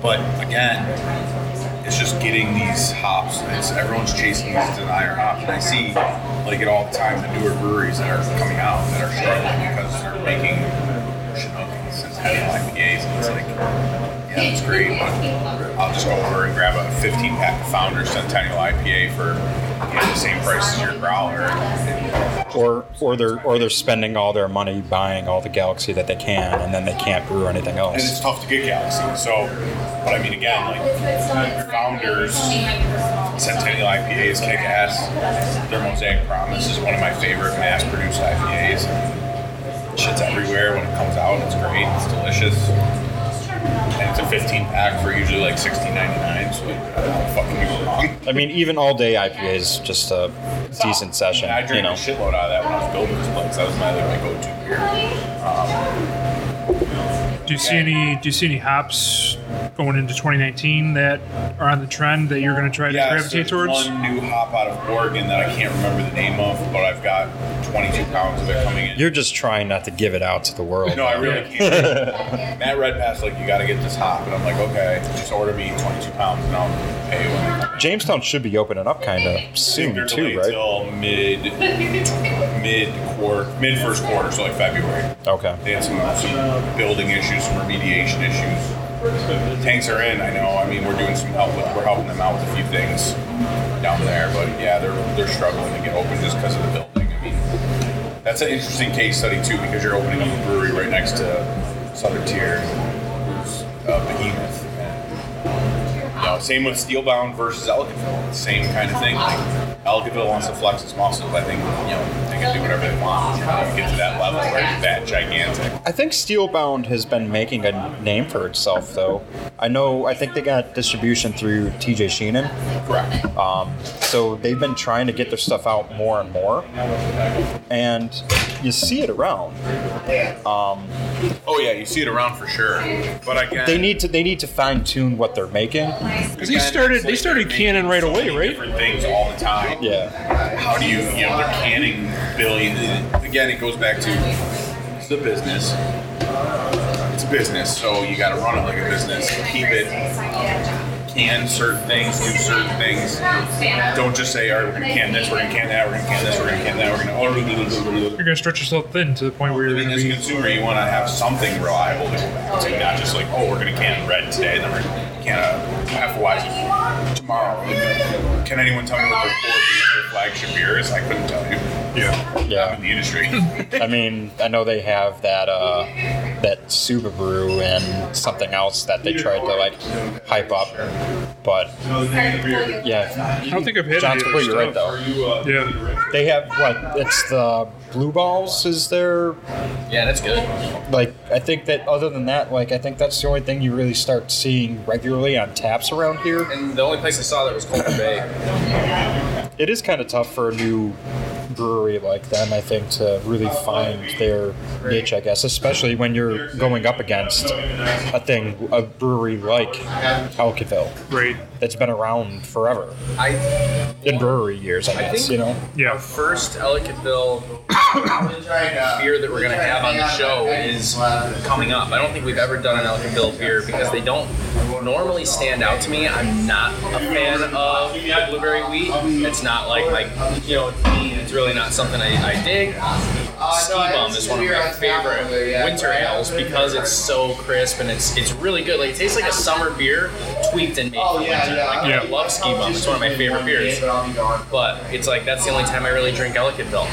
but again, it's just getting these hops. It's everyone's chasing these designer hops, and I see like it all the time. The newer breweries that are coming out that are struggling because they're making Chinook and Centennial IPAs, and it's like, yeah, that's great, but *laughs* I'll just go over and grab a 15 pack of Founders Centennial IPA for you know, the same price as your growler. Or or they're or they're spending all their money buying all the Galaxy that they can, and then they can't brew anything else. and it's tough to get Galaxy. So, but I mean, again, like Founders Centennial IPA is kick ass. Their Mosaic Promise is one of my favorite mass produced IPAs. Shit's everywhere when it comes out. It's great. It's delicious. And it's a 15 pack for usually like 16.99. So uh, fucking me go wrong. I mean, even all day IPA is just a decent session. And I you drank know. a shitload out of that when I was building this place. That was my like, my go-to beer. Do you see any? Do you see any hops going into 2019 that are on the trend that you're going to try to Yeah, gravitate so towards? one new hop out of Oregon that I can't remember the name of, but I've got 22 pounds of it coming in. You're just trying not to give it out to the world. no, I really *laughs* can't. Matt Redpath's like, you got to get this hop, and I'm like, okay, just order me 22 pounds, and I'll pay you. when it comes. Jamestown should be opening up kind of soon they're too, right? Till mid, mid quarter, mid first quarter, so like February. Okay. They had some, some building issues, some remediation issues. The tanks are in, I know. I mean, we're doing some help with, we're helping them out with a few things down there, but yeah, they're they're struggling to get open just because of the building. I mean, that's an interesting case study too, because you're opening up a brewery right next to Southern Tier, who's a behemoth. Same with Steelbound versus Ellicottville, same kind of thing. Like Ellicottville wants to flex its muscles. I think you know they can do whatever they want. You know, get to that level where it's that gigantic. I think Steelbound has been making a name for itself, though. I know. I think they got distribution through TJ Sheehan, Correct. um, so they've been trying to get their stuff out more and more, and you see it around. Oh yeah, you see it around for sure. But again, They need to. They need to fine tune what they're making. Because they started, they started canning right away, right? different things all the time. Yeah. How do you, you know, they're canning billions. Again, it goes back to it's a business. It's a business, so you got to run it like a business. Keep it. Um, can certain things, do certain things. Don't just say, all right, we're going to can this, we're going to can that, we're going to can this, we're going to can that, we're going to. You're going to stretch yourself thin to the point where you're mean, going as a consumer, you want to have something reliable to go back to, not just like, oh, we're going to can red today, then we're going to can uh, a Hefeweizen tomorrow. Can anyone tell me what their core their flagship beer is? I couldn't tell you. Yeah. Yeah. in the industry. *laughs* I mean, I know they have that uh, that Suba Brew and something else that they tried to like hype up. But yeah, I don't think I've had John's any of completely their right stuff. though. Yeah. They have what? It's the Blue Balls. Is there Yeah, that's good. like I think that other than that, like I think that's the only thing you really start seeing regularly on taps around here. And the only place I saw that was Colton Bay. It is kind of tough for a new brewery like them, I think, to really find their niche, I guess, especially when you're going up against a thing, a brewery like Ellicottville Right. that's been around forever I in brewery years, I I guess, you know? Yeah. Our first Ellicottville beer that we're gonna have on the show is coming up. I don't think we've ever done an Ellicottville beer because they don't normally stand out to me. I'm not a fan of blueberry wheat. It's not like my, you know, it's really not something I, I dig. Ski Bum is one of my favorite winter ales because it's so crisp and it's it's really good. Like it tastes like a summer beer tweaked and made for winter. Like Yeah. I love Ski Bum. It's one of my favorite beers. But it's like that's the only time I really drink Ellicottville.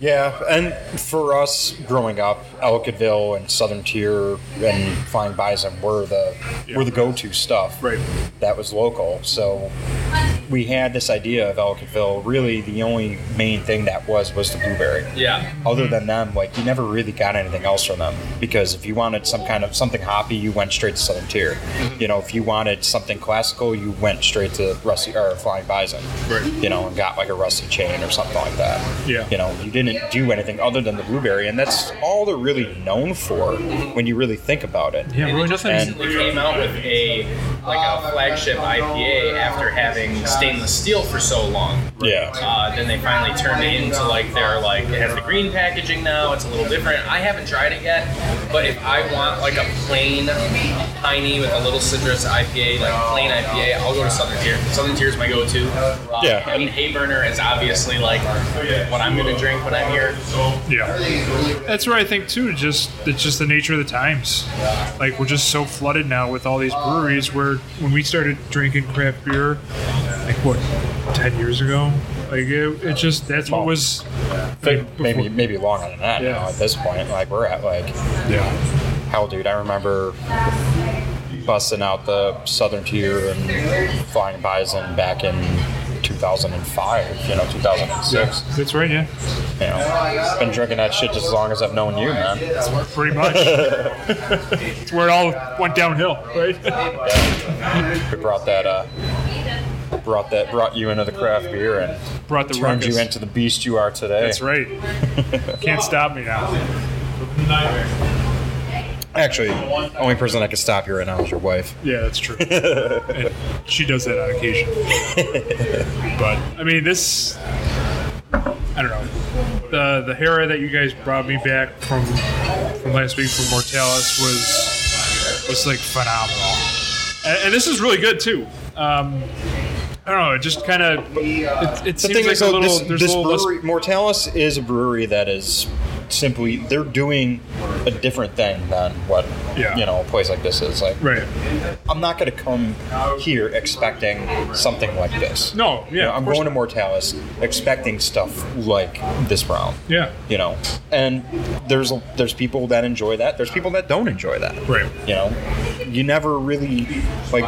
Yeah, and for us growing up, Ellicottville and Southern Tier and Flying Bison were the were the go-to stuff. Right. That was local. So we had this idea of Ellicottville. Really, the only main thing that was was the blueberry. Yeah. Other than them, like you never really got anything else from them because if you wanted some kind of something hoppy, you went straight to Southern Tier. Mm-hmm. You know, if you wanted something classical, you went straight to Rusty or Flying Bison. Right. You know, and got like a Rusty chain or something like that. Yeah. You know, you didn't do anything other than the blueberry, and that's all they're really known for when you really think about it. Yeah, And really they just nothing. recently came out with a like a flagship IPA after having stainless steel for so long. Yeah. Uh, then they finally turned it into like their like it has the green packaging now. It's a little different. I haven't tried it yet, but if I want like a plain piney with a little citrus IPA, like plain IPA, I'll go to Southern Tier. Southern Tier is my go-to. Uh, Yeah. I mean, Hayburner is obviously like what I'm gonna drink when I'm here. Yeah, that's where I think too. Just it's just the nature of the times. Like we're just so flooded now with all these breweries. Where when we started drinking craft beer, like what, ten years ago, like it, it just that's what was. Think maybe maybe longer than that Yeah. now at this point. Like we're at like Yeah. hell, dude. I remember busting out the Southern Tier and Flying Bison back in 2005. You know, 2006. That's right. Yeah, You know, been drinking that shit just as long as I've known you, man. pretty much. *laughs* it's where it all went downhill, right? Yeah. We brought that. uh Brought that, brought you into the craft beer and Brought the turned ruckus. you into the beast you are today. That's right. *laughs* Can't stop me now. Actually, only person that could stop you right now is your wife. Yeah, that's true. and she does that on occasion. but I mean, this. I don't know. The the Hera that you guys brought me back from from last week from Mortalis was was like phenomenal, and, and this is really good too. Um, I don't know. It just kind of it, it seems like is, a little. this, there's this a little less- Mortalis is a brewery that is simply they're doing a different thing than what Yeah. you know a place like this is. Like, right. I'm not going to come here expecting something like this. No, yeah, You know, I'm going to Mortalis expecting stuff like this round. Yeah. You know, and there's there's people that enjoy that. There's people that don't enjoy that. Right. You know, you never really like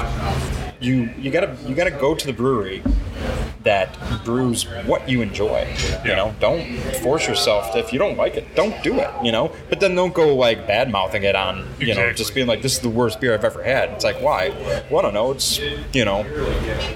you you gotta you gotta go to the brewery that brews what you enjoy. You know, don't force yourself. To, if you don't like it, don't do it. You know, but then don't go like bad mouthing it on. You know, just being like, "This is the worst beer I've ever had." It's like, why? Well, I don't know. It's you know,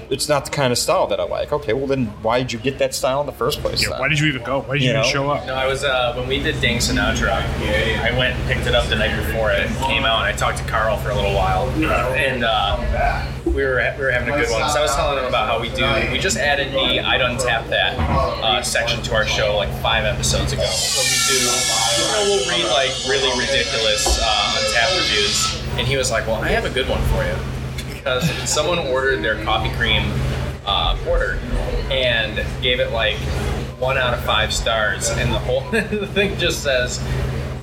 it's not the kind of style that I like. Okay, well then, why did you get that style in the first place? Yeah, then? why did you even go? Why did you, You even know? show up? No, I was uh, when we did Dank Sinatra. I went and picked it up the night before it came out, and I talked to Carl for a little while, and uh, we were we were having a good one. So I was telling him about how we do. We just added the I'd untap that uh, section to our show like five episodes ago. So we do. You know, we'll read like really ridiculous uh, Untappd reviews, and he was like, "Well, I have a good one for you." because someone ordered their coffee cream uh, porter and gave it like one out of five stars, and the whole *laughs* thing just says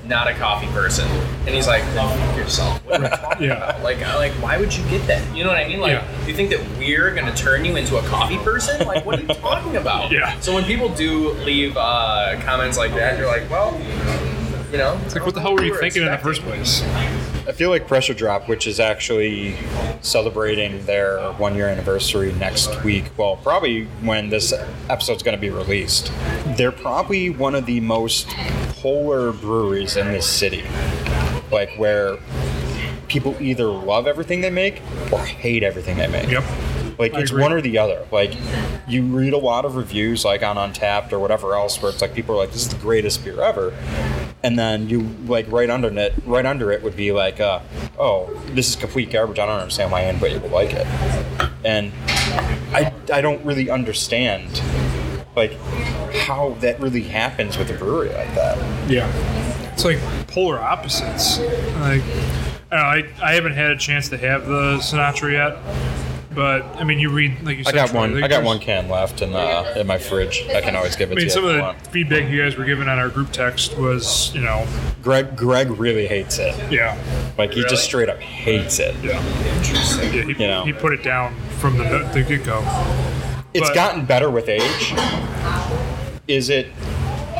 not a coffee person, and he's like, "Then fuck yourself." What are you talking Yeah. about? Like, I- like, why would you get that? You know what I mean? Like, Yeah. do you think that we're gonna turn you into a coffee person? Like, what are you talking about? *laughs* Yeah. So when people do leave uh, comments like that, you're like, well, You know, It's like, what the hell were you thinking in the first place? I feel like Pressure Drop, which is actually celebrating their one year anniversary next week, well, probably when this episode's going to be released, they're probably one of the most polar breweries in this city. Like, where people either love everything they make or hate everything they make. Yep. Like I it's agree. one or the other. Like you read a lot of reviews, like on Untappd or whatever else, where it's like people are like, "This is the greatest beer ever," and then you like right under it, right under it would be like, uh, "Oh, this is complete garbage. I don't understand why anybody would like it," and I I don't really understand like how that really happens with a brewery like that. Yeah. It's like polar opposites. Like, I, know, I, I haven't had a chance to have the Sinatra yet, but I mean, you read like you said. I got one. like, I got one can left in uh, in my fridge. I can always give it I mean, to some of the want. feedback you guys were giving on our group text was, you know, Greg Greg really hates it. yeah, Like he just straight up hates it. yeah, yeah he, You know. he put it down from the, the get go. It's But- gotten better with age. Is it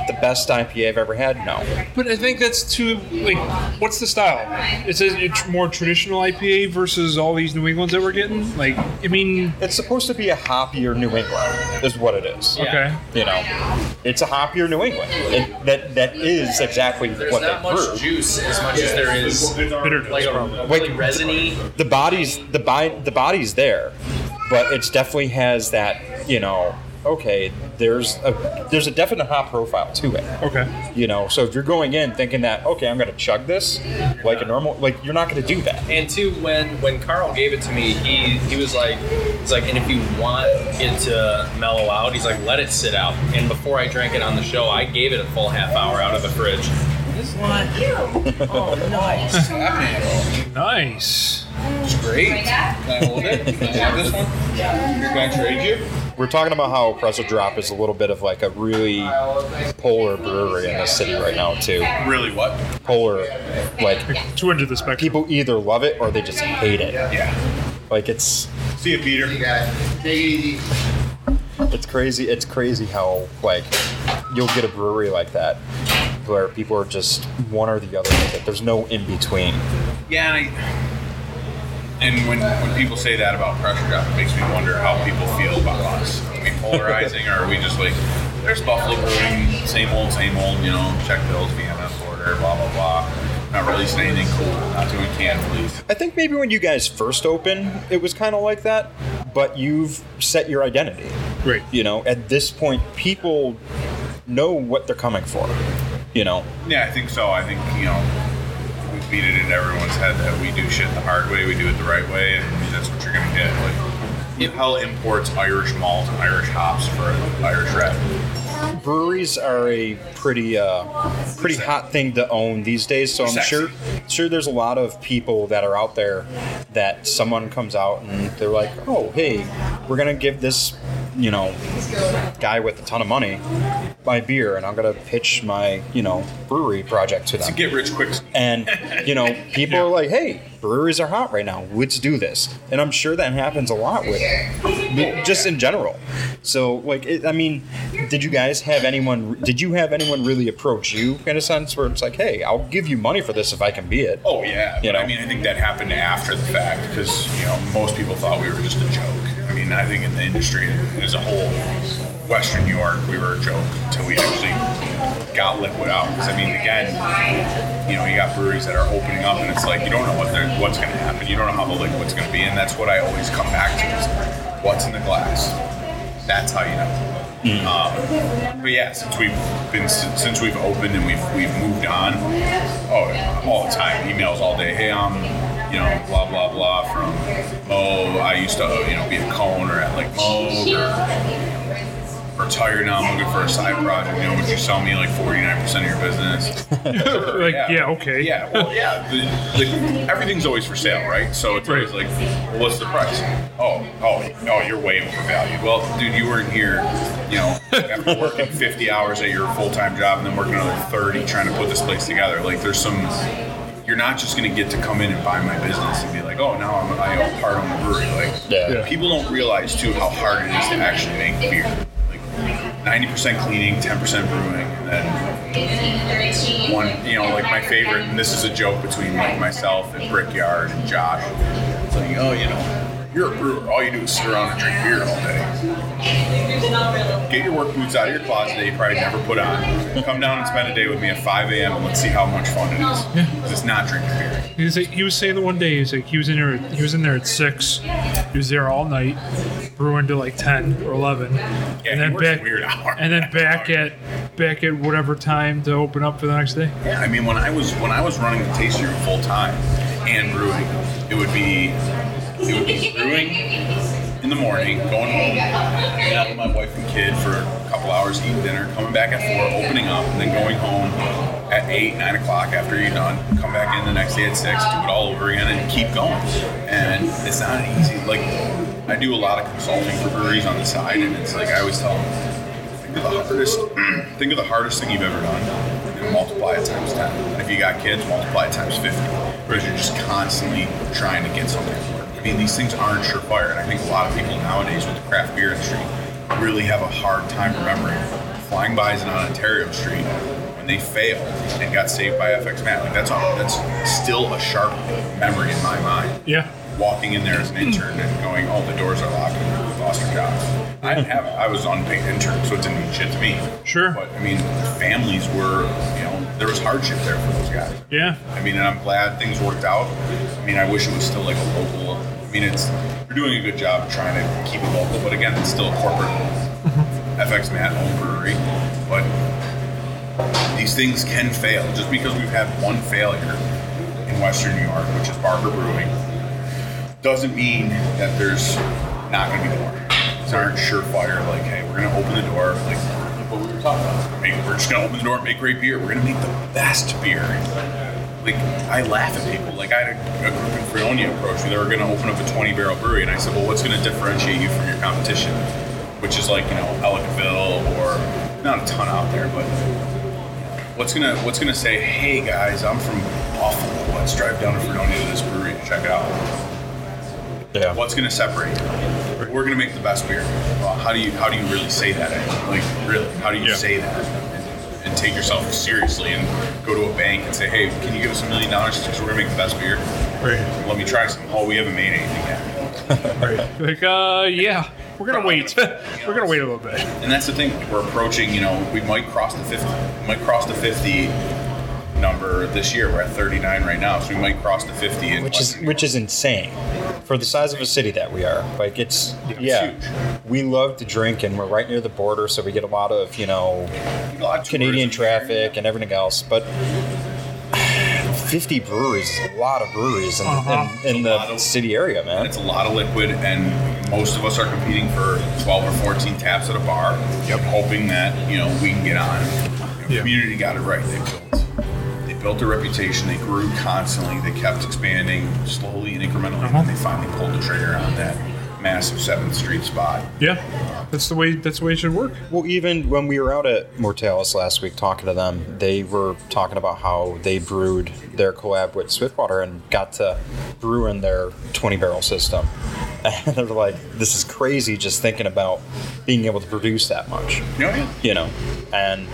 the best IPA I've ever had? No. But I think that's too like, what's the style? It's a it's more traditional IPA versus all these New Englands that we're getting. Like, I mean, It's supposed to be a hoppier New England, is what it is. Yeah. okay, You know, it's a hoppier New England. It, that that is exactly there's what not they much brew. juice as much as there is bitterness. like a probably. really Like- resiny. The body's the bi- the body's there, but it definitely has that. You know, okay, there's a there's a definite hop profile to it. Okay. You know, so if you're going in thinking that okay, I'm going to chug this like a normal, like you're not going to do that. And two, when when Carl gave it to me, he he was like, it's like, and if you want it to mellow out, he's like, let it sit out. And before I drank it on the show, I gave it a full half hour out of the fridge. This *laughs* one. oh, nice. Nice. It's great. Can I hold it? Can I have this one? Can I trade you? We're talking about how Pressure Drop is a little bit of like a really polar brewery in this city right now too. Really, what? Polar, like Two ends the spectrum. people either love it or they just hate it. Yeah. Like it's See you, Peter. Take it easy. it's crazy. It's crazy how like you'll get a brewery like that where people are just one or the other with it. There's no in between. Yeah, and, I, and when when people say that about pressure drop, it makes me wonder how people feel polarizing, or are we just like, there's Buffalo Brewing, same old, same old, you know, Czech Pils, Vienna, order, blah blah blah. Not releasing anything cool, not doing can release. I think maybe when you guys first opened, it was kind of like that, but you've set your identity. Right. You know, at this point, people know what they're coming for. You know, Yeah, I think so. I think you know we beat it into everyone's head that we do shit the hard way, we do it the right way, and that's what you're gonna get. Like, hell imports Irish malt, and Irish hops for Irish red. breweries are a pretty uh, pretty hot thing to own these days. So I'm Sexy. sure sure there's a lot of people that are out there that someone comes out and they're like, oh hey, we're gonna give this you know guy with a ton of money my beer, and I'm gonna pitch my you know brewery project to them. To get rich quick. And you know, *laughs* people are like, "Hey, breweries are hot right now. Let's do this." And I'm sure that happens a lot with just in general. So, like, it, I mean, did you guys have anyone? Did you have anyone really approach you in a sense where it's like, "Hey, I'll give you money for this if I can be it." Oh yeah, You but know? I mean, I think that happened after the fact because you know most people thought we were just a joke. I mean, I think in the industry as a whole, Western New York, we were a joke until we actually got liquid out. Because I mean, again, you know, you got breweries that are opening up, and it's like you don't know what what's going to happen. You don't know how the liquid's going to be, and that's what I always come back to: is what's in the glass. That's how you know. Um, but yeah, since we've been since we've opened and we've we've moved on, oh, all the time, emails all day. Hey, um, you know, blah blah blah from oh, I used to, you know, be a cone or at like oh, Mo or retired now. I'm looking for a side project. You know, would you sell me like 49 percent of your business? *laughs* Like, yeah, okay. Yeah, well, yeah. The, the, everything's always for sale, right? So it's always like, well, what's the price? Oh, oh, oh, you're way overvalued. Well, dude, you weren't here, you know, after working 50 hours at your full time job and then working another 30 trying to put this place together. Like, there's some. You're not just going to get to come in and buy my business and be like, oh, now I'm, I own part on the brewery. Like, Yeah. Yeah. people don't realize too how hard it is to actually make beer. Like, 90% cleaning, 10% brewing, and then one, you know, like my favorite, and this is a joke between like myself and Brickyard and Josh. It's like, oh, you know, you're a brewer. All you do is sit around and drink beer all day. Get your work boots out of your closet that you probably never put on. Come down and spend a day with me at 5 a.m. and let's see how much fun it is. Yeah. It's not drinking beer. He was, like, he was saying the one day he's like he was in there he was in there at six. He was there all night, brewing till like ten or eleven, Yeah, and then back weird *laughs* hours. and then back at back at whatever time to open up for the next day. Yeah, I mean, when I was when I was running the tasting room full time and brewing, it would be it would be brewing in the morning, going home, hanging out with my wife and kid for a couple hours, eating dinner, coming back at four, opening up, and then going home at eight, nine o'clock after you're done. Come back in the next day at six, do it all over again, and keep going. And it's not easy. Like I do a lot of consulting for breweries on the side, and it's like I always tell them think of the hardest *clears throat* think of the hardest thing you've ever done and multiply it times 10 and if you got kids multiply it times 50 whereas you're just constantly trying to get something i mean these things aren't surefire and i think a lot of people nowadays with the craft beer industry really have a hard time remembering Flying Bison ontario street when they failed and got saved by fx matt like that's a, that's still a sharp memory in my mind Yeah, walking in there as an intern and going, "Oh, the doors are locked and we've lost our jobs." I didn't have I was unpaid intern, so it didn't mean shit to me. Sure. But I mean, families were, you know, there was hardship there for those guys. yeah, I mean, and I'm glad things worked out. I mean, I wish it was still like a local. I mean, it's you're doing a good job trying to keep it local, but again, it's still a corporate mm-hmm. FX Matt home brewery. But these things can fail. Just because we've had one failure in Western New York, which is Barker Brewing, doesn't mean that there's not going to be more. These aren't surefire. Like, hey, we're going to open the door. Like what we were talking about. Make, we're just to open the door and make great beer. We're going to make the best beer. Like, I laugh at people. Like, I had a, a group in Fredonia approach me. They were going to open up a 20 barrel brewery, and I said, well, what's going to differentiate you from your competition? Which is like, you know, Ellicottville or not a ton out there, but what's gonna what's gonna say, hey guys, I'm from Buffalo. Let's drive down to Fredonia to this brewery and check it out. Yeah. What's gonna separate? We're gonna make the best beer. Well, how do you how do you really say that? Like really, how do you Yeah. say that? And, and take yourself seriously and go to a bank and say, hey, can you give us a million dollars because we're gonna make the best beer? right, Let me try some. Oh, we haven't made anything yet. *laughs* right. Like, uh, yeah, we're gonna wait. *laughs* *laughs* we're gonna wait a little bit. And that's the thing. We're approaching. You know, we might cross the fifty. We might cross the fifty number this year. We're at thirty nine right now, so we might cross the fifty. In which is Western which is insane for the size of a city that we are. Like it's yeah, huge. we love to drink and we're right near the border, so we get a lot of you know of Canadian tourism here. traffic and everything else. But *sighs* 50 breweries is a lot of breweries in, Uh-huh. in, in It's a lot the of- city area, man. it's a lot of liquid, and most of us are competing for 12 or 14 taps at a bar. Yep. Hoping that you know we can get on. You know, Yeah. Community got it right. They built. They a reputation. They grew constantly. They kept expanding slowly and incrementally. Uh-huh. And they finally pulled the trigger on that massive Seventh Street spot. Yeah, that's the way. That's the way it should work. Well, even when we were out at Mortalis last week talking to them, they were talking about how they brewed their collab with Swiftwater and got to brew in their 20 barrel system. *laughs* And they're like, this is crazy just thinking about being able to produce that much. Oh, you know, you know and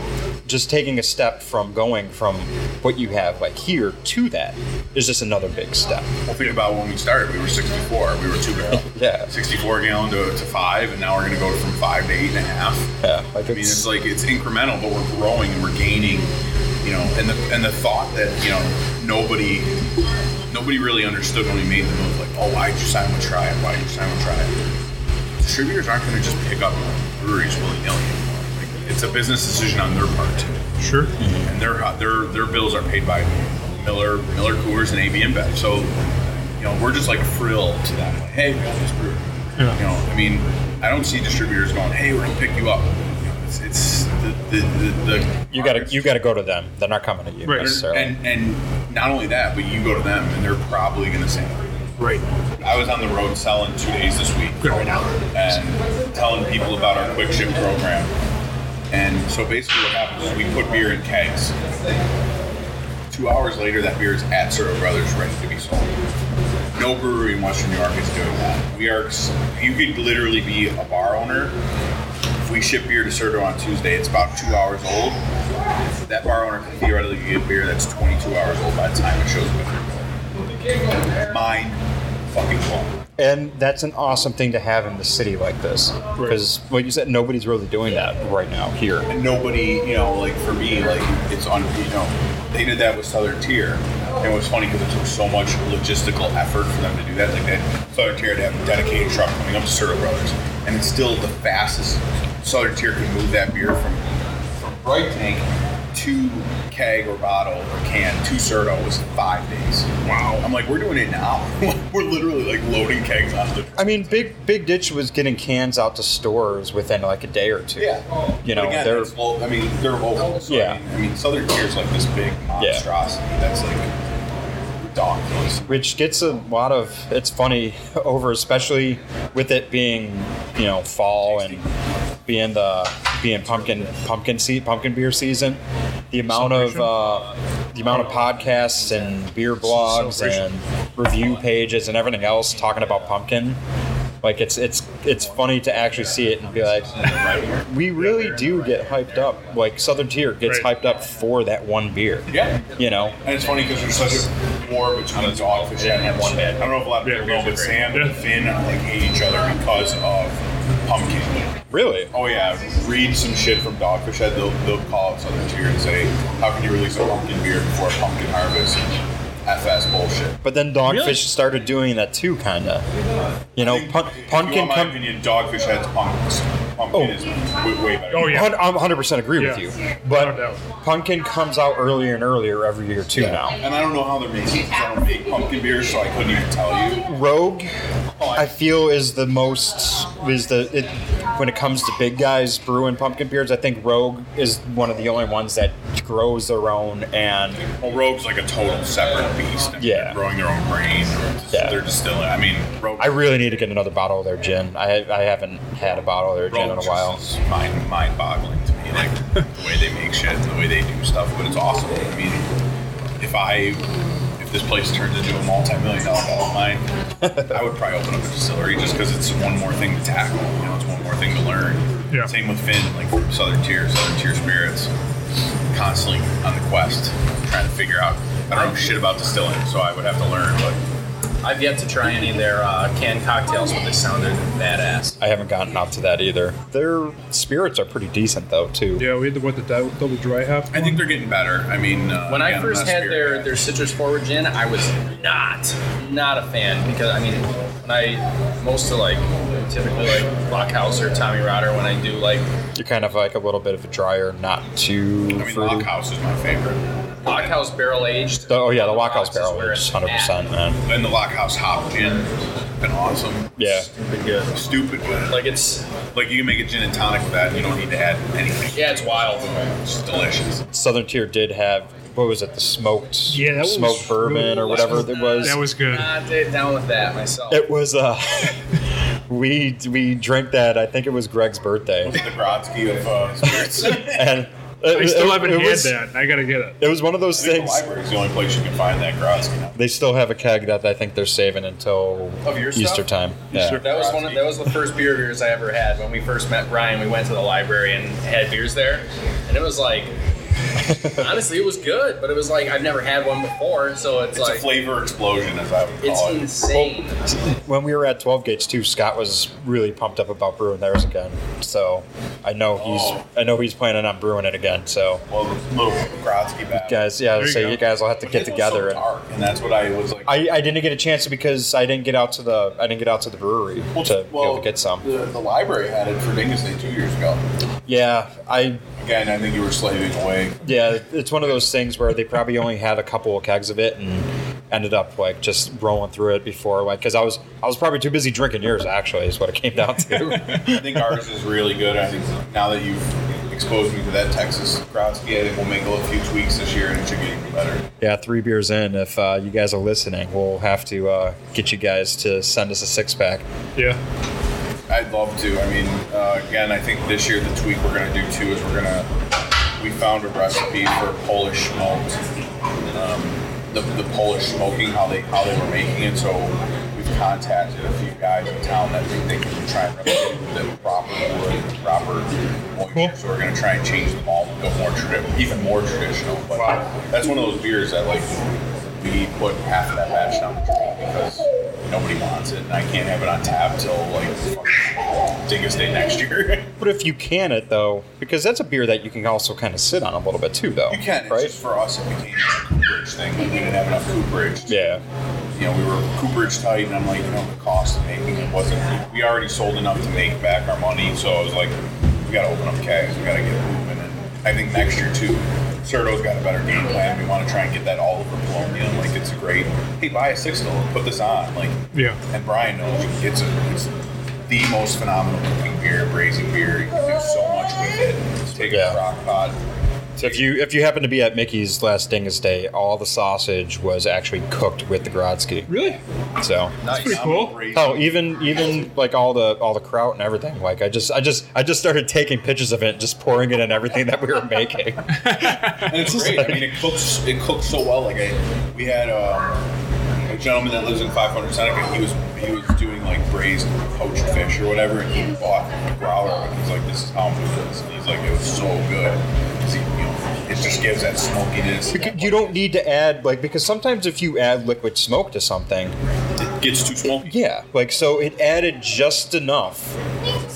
just taking a step from going from what you have like here to that is just another big step Well, think about when we started. We were 64. We were two barrel. *laughs* Yeah. 64 gallon to, to five, and now we're going to go from five to eight and a half. yeah like I mean, it's, it's like it's incremental, but we're growing and we're gaining. You know, and the and the thought that you know nobody nobody really understood when we made the move. Like, oh, why'd you sign with Triad? Why'd you sign with Triad? Distributors aren't going to just pick up breweries willy nilly. Like, it's a business decision on their part too, Sure. and their their their bills are paid by Miller Miller Coors and AB InBev. So, you know, we're just like thrilled to that. Like, hey, we got this brewery. Yeah. You know, I mean, I don't see distributors going, "Hey, we're gonna pick you up." You know, it's, it's the, the, the, the you gotta you gotta go to them they're not coming to you Right. necessarily and and not only that, but you go to them and they're probably gonna say. Right. I was on the road selling two days this week Good right now. and telling people about our quick ship program. And so basically, what happens is we put beer in kegs. Two hours later, that beer is at Certo Brothers, ready to be sold. No brewery in Western New York is doing that. We are. You could literally be a bar owner. If we ship beer to Certo on Tuesday, it's about two hours old. That bar owner can theoretically get beer that's 22 hours old by the time it shows up at door. Mind fucking blown. And that's an awesome thing to have in the city like this. Because, like you said, nobody's really doing that right now here. And nobody, you know, like for me, like it's on, you know, they did that with Southern Tier. And it was funny because it took so much logistical effort for them to do that. Like that Southern Tier had to have a dedicated truck coming up to Certo Brothers, and it's still the fastest Southern Tier can move that beer from from Bright Tank to keg or bottle or can to Certo was five days. Wow! I'm like, we're doing it now. *laughs* we're literally like loading kegs onto the I mean, Big Big Ditch was getting cans out to stores within like a day or two. Yeah, You know, again, they're- it's I mean, they're local. So Yeah. I mean, I mean, Southern Tier is like this big monstrosity. That's like dog food. which gets a lot of it's funny *laughs* over especially with it being you know fall and being the being pumpkin pumpkin seed pumpkin beer season the amount of uh, the amount of podcasts and beer blogs and review pages and everything else talking about pumpkin like it's it's it's funny to actually see it and be like we really do get hyped up. Like southern tier gets hyped up for that one beer Yeah. you know? And it's funny because there's such a war between Dogfish and have one bad. I don't know if a lot of Yeah, people know, but Sam and Finn like hate each other because of pumpkin. really Oh yeah, read some shit from Dogfish Head. They'll, they'll call it Southern Tier and say, "How can you release a pumpkin beer before a pumpkin harvest?" FS bullshit. But then Dogfish started doing that too, kind of. You know, I think pun- if you pumpkin. want my Come- opinion, Dogfish Head's pumpkin. Pumpkin Oh. is way, way better. Oh, yeah. I'm 100% agree with you. But No pumpkin comes out earlier and earlier every year too now. And I don't know how they're making it. 'cause I don't make pumpkin beers, so I couldn't even tell you. Rogue, oh, I feel, is the most is the it, when it comes to big guys brewing pumpkin beers. I think Rogue is one of the only ones that grows their own and Well, Rogue's like a total separate beast. I mean, Yeah. They're growing their own grain. Yeah. They're distilling. I mean, Rogue. I really need to get another bottle of their gin. I I haven't had a bottle of their gin in Rogue a while. just is mind mind boggling to me, like the way they make shit and the way they do stuff. But it's awesome. I mean, if I if this place turns into a multi-million dollar bottle mine, I would probably open up a distillery just because it's one more thing to tackle. You know, it's one more thing to learn. Yeah. Same with Finn, like from Southern Tier, Southern Tier Spirits, constantly on the quest, trying to figure out. I don't know shit about distilling, so I would have to learn. But I've yet to try any of their uh, canned cocktails, but they sounded badass. I haven't gotten up to that either. Their spirits are pretty decent though too. Yeah, we had the what the dou- double dry hop. I think they're getting better. I mean, uh, When I again, first had their, their citrus forward gin, I was not not a fan because I mean when I most of like typically like Lockhouse or Tommy Rotter when I do like You're kind of like a little bit of a drier, not too I mean, fruity. Lockhouse is my favorite. Lockhouse barrel aged. The- oh yeah, the Lockhouse Lockhouse barrel where is it's hundred percent, at. man. And the Lockhouse Hop Gin has been awesome. Yeah, Stupid good. Stupid good. Like it's Like you can make a gin and tonic with that. You don't need to add anything. yeah, it's wild. It's delicious. Southern Tier did have what was it, the smoked Yeah, that was smoked bourbon really- or whatever it was. That was good. Not down with that myself. it was uh, *laughs* we we drank that. I think it was Greg's birthday, The Grodzki of uh, spirits. *laughs* And I still it, haven't it had was, that. I gotta get it. It was one of those think the things. library is the only place you can find that Grodzki now. They still have a keg that I think they're saving until Of your Easter stuff? time. Yeah. That was one of that was the first beer beers I ever had. When we first met Brian, we went to the library and had beers there, and it was like *laughs* honestly, it was good, but it was like I've never had one before, so it's, It's like a flavor explosion, as I would it's call it. insane. When we were at 12 Gates too, Scott was really pumped up about brewing theirs again. So I know he's Oh. I know he's planning on brewing it again. So Well, little Grodzki batch. guys, yeah, There you so go. you guys will have to But get together. So and, dark, and that's what I was like. I, I didn't get a chance to because I didn't get out to the I didn't get out to the brewery well, to be able to get some. The, the library had it for Dingus Day two years ago. Yeah, I Again, I think you were slaving away. Yeah, it's one of those things where they probably only had a couple of kegs of it and ended up like just rolling through it before like because I was I was probably too busy drinking yours actually is what it came down to. *laughs* I think ours is really good. I think now that you've exposed me to that Texas Grodzki, I think we'll make a few tweaks this year and it should get even better. yeah, three beers in. If uh, you guys are listening, we'll have to uh, get you guys to send us a six pack. Yeah. I'd love to. I mean, uh, again, I think this year the tweak we're going to do too is we're going to. We found a recipe for Polish smoked, um, the, the Polish smoking, how they how they were making it. So we've contacted a few guys in town that think they can try and replicate the proper wood, the proper moisture. Cool. So we're gonna try and change them all, to go more tradi- even more traditional. But that's one of those beers that like we put half of that batch down the drain because nobody wants it, and I can't have it on tap till like Dingus Day next year. *laughs* But if you can it though, because that's a beer that you can also kind of sit on a little bit too, though. you can. It's right? just for us, it became a cooperage thing. We didn't have enough cooperage. yeah. you know, we were cooperage tight, and I'm like, you know, the cost of making it wasn't. We already sold enough to make back our money, so I was like, we got to open up kegs, we got to get moving, and I think next year too, Certo's got a better game plan. We want to try and get that all over Colombia. Like, it's a great. Hey, buy a six still, put this on, like, Yeah. and Brian knows it's a, it's the most phenomenal cooking beer, braising beer. You can do so much with it. Take Yeah. a crock pot. So if you if you happen to be at Mickey's last Dingus Day, all the sausage was actually cooked with the Grodzki. Really? So Nice. pretty cool. oh, even even like all the all the kraut and everything. Like I just I just I just started taking pictures of it, just pouring it in everything that we were making. And it's great. I mean, it cooks. It cooks so well. Like I, we had um, a gentleman that lives in 500 Seneca. He was he was doing like braised poached fish or whatever, and he bought a growler. And he's like, "This is how I'm doing this." And he's like, "It was so good." he, you know, it just gives that smokiness. Because you don't need to add like because sometimes if you add liquid smoke to something, It gets too smoky. yeah, like so it added just enough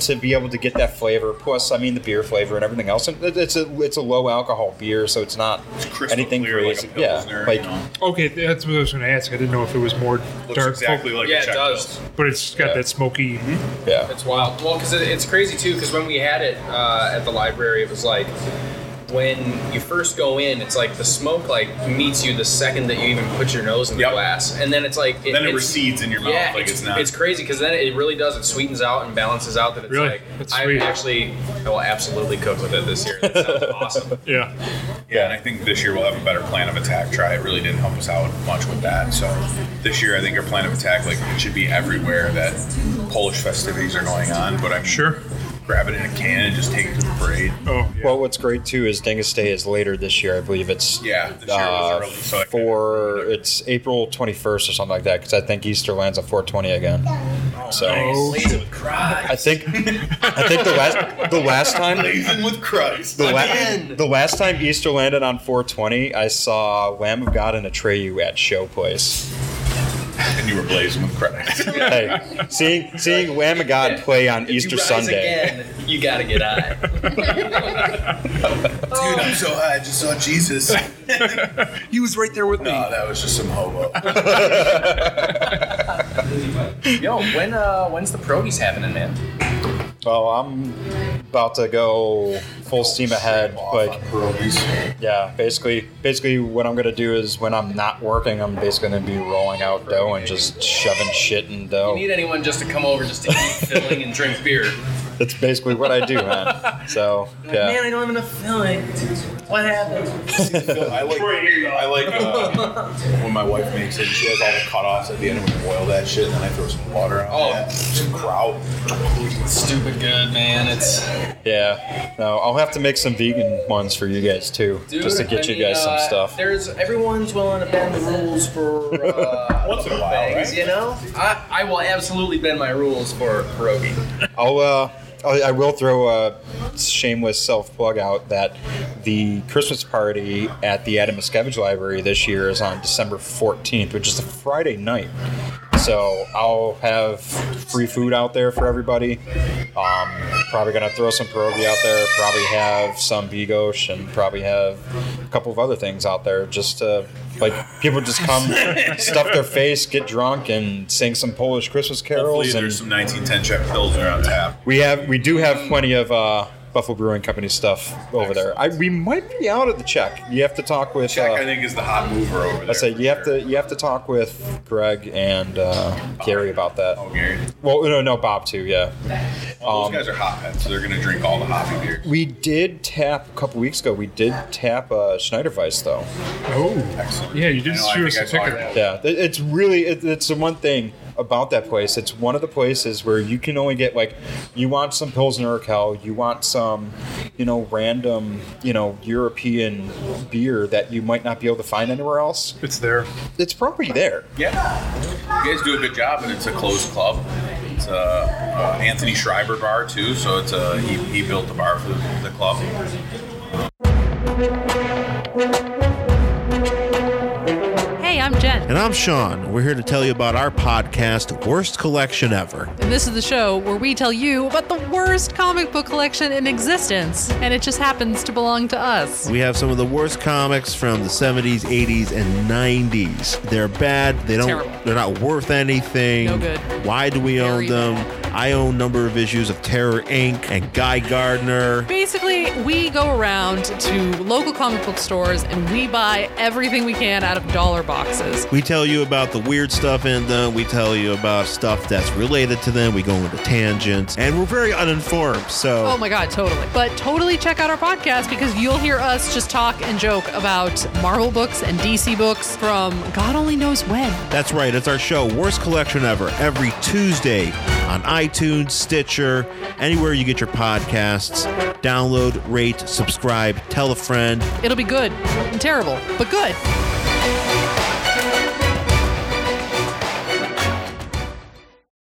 to be able to get that flavor. Plus, I mean the beer flavor and everything else. And it's a it's a low alcohol beer, so it's not crystal anything clear like crazy. a yeah, like you know? Okay, that's what I was going to ask. I didn't know if it was more Looks dark, exactly like Yeah, a it does. Pils. but it's got Yeah. that smoky. yeah. It's wild. Well, because it, it's crazy too. Because when we had it uh, at the library, it was like when you first go in, it's like the smoke like meets you the second that you even put your nose in the Yep. glass, and then it's like Then it it's- recedes in your mouth, Yeah, like it's not- It's crazy because then it really does. It sweetens out and balances out. That it's Really? like That's I sweet. actually I will absolutely cook with it this year. That sounds *laughs* awesome. Yeah. Yeah, and I think this year we'll have a better plan of attack. Try it really didn't help us out much with that. So this year I think our plan of attack like it should be everywhere that Polish festivities are going on. But I'm Sure. Grab it in a can and just take it to the parade. Oh, yeah. Well, what's great too is Dingus Day is later this year. I believe it's Yeah, this year was uh, early, so I for it's April 21st or something like that because I think Easter lands on 420 again. So Oh, Blazing with cry. I think I think the last the last time Blazing with Christ. the, la- Again. the last time Easter landed on 420, I saw Lamb of God in and Atreyu at Show Place. *laughs* and you were blazing with Christ. Hey, seeing seeing Lamb of God play on If you Easter rise Sunday. again, you gotta get high. *laughs* Dude, I'm so high. I just saw Jesus. *laughs* he was right there with me. no, that was just some hobo. Yo, when uh, when's the pierogies happening, man? Well, I'm about to go full steam ahead. Like, yeah, basically, basically, what I'm gonna do is when I'm not working, I'm basically gonna be rolling out dough and just shoving shit in You dough. need anyone just to come over just to eat *laughs* filling and drink beer. That's basically what I do, man. So, yeah. Man. I don't have enough filling. What happened? *laughs* I like, I like uh, when my wife makes it. She has all the cutoffs at the end when you boil that shit, and then I throw some water on Oh. that, some kraut. Stupid good, man. It's Yeah. No, I'll have to make some vegan ones for you guys too, dude, just to get I you mean, guys some uh, stuff. There's everyone's willing to bend the rules for uh, *laughs* Once in a while, things, right? you know. I, I will absolutely bend my rules for pierogi. I'll uh, I will throw a shameless self plug out that the Christmas party at the Adam Mickiewicz Library this year is on December 14th, which is a Friday night. So I'll have free food out there for everybody. Um, probably gonna throw some pierogi out there. Probably have some bigos and probably have a couple of other things out there just to like people just come *laughs* stuff their face, get drunk, and sing some Polish Christmas carols. Hopefully, and there's some 1910 Czech Pilsner around tap. we have we do have plenty of uh, Buffalo Brewing Company stuff over there. I, we might be out of the Czech. You have to talk with. Czech, I Uh, think, is the hot mover over there. I say you have sure. to you have to talk with Greg and uh, Gary about that. Oh, Gary. Well, no, no, Bob too. Yeah, Well, Um, those guys are hot heads, so they're going to drink all the hoppy beers. we did tap a couple weeks ago. We did tap uh, Schneider Weisse though. Oh, Excellent. yeah, you did I know, I shoot us think a I saw picture. that. Yeah, it's really it, it's the one thing about that place. It's one of the places where you can only get like you want some Pilsner Urquell, you want some you know random you know European beer that you might not be able to find anywhere else. It's there. It's probably there. Yeah, You guys do a good job, and it's a closed club. It's a uh, Anthony Schreiber bar too, so it's a he, he built the bar for the, the club. Hey, I'm Jen, And I'm Sean. We're here to tell you about our podcast, Worst Collection Ever. and this is the show where we tell you about the worst comic book collection in existence, and it just happens to belong to us. We have some of the worst comics from the 70s, 80s, and 90s. They're bad. They don't. Terrible. They're not worth anything. No good. Why do we Very own them? bad. I own a number of issues of Terror Inc. and Guy Gardner. Basically, we go around to local comic book stores and we buy everything we can out of dollar boxes. We tell you about the weird stuff in them. We tell you about stuff that's related to them. We go into tangents, and we're very uninformed. So Oh my god, totally. But totally check out our podcast because you'll hear us just talk and joke about Marvel books and DC books from God only knows when. That's right. It's our show, Worst Collection Ever, every Tuesday on iTunes, Stitcher, anywhere you get your podcasts. Download, rate, subscribe, tell a friend. It'll be good and terrible, but good.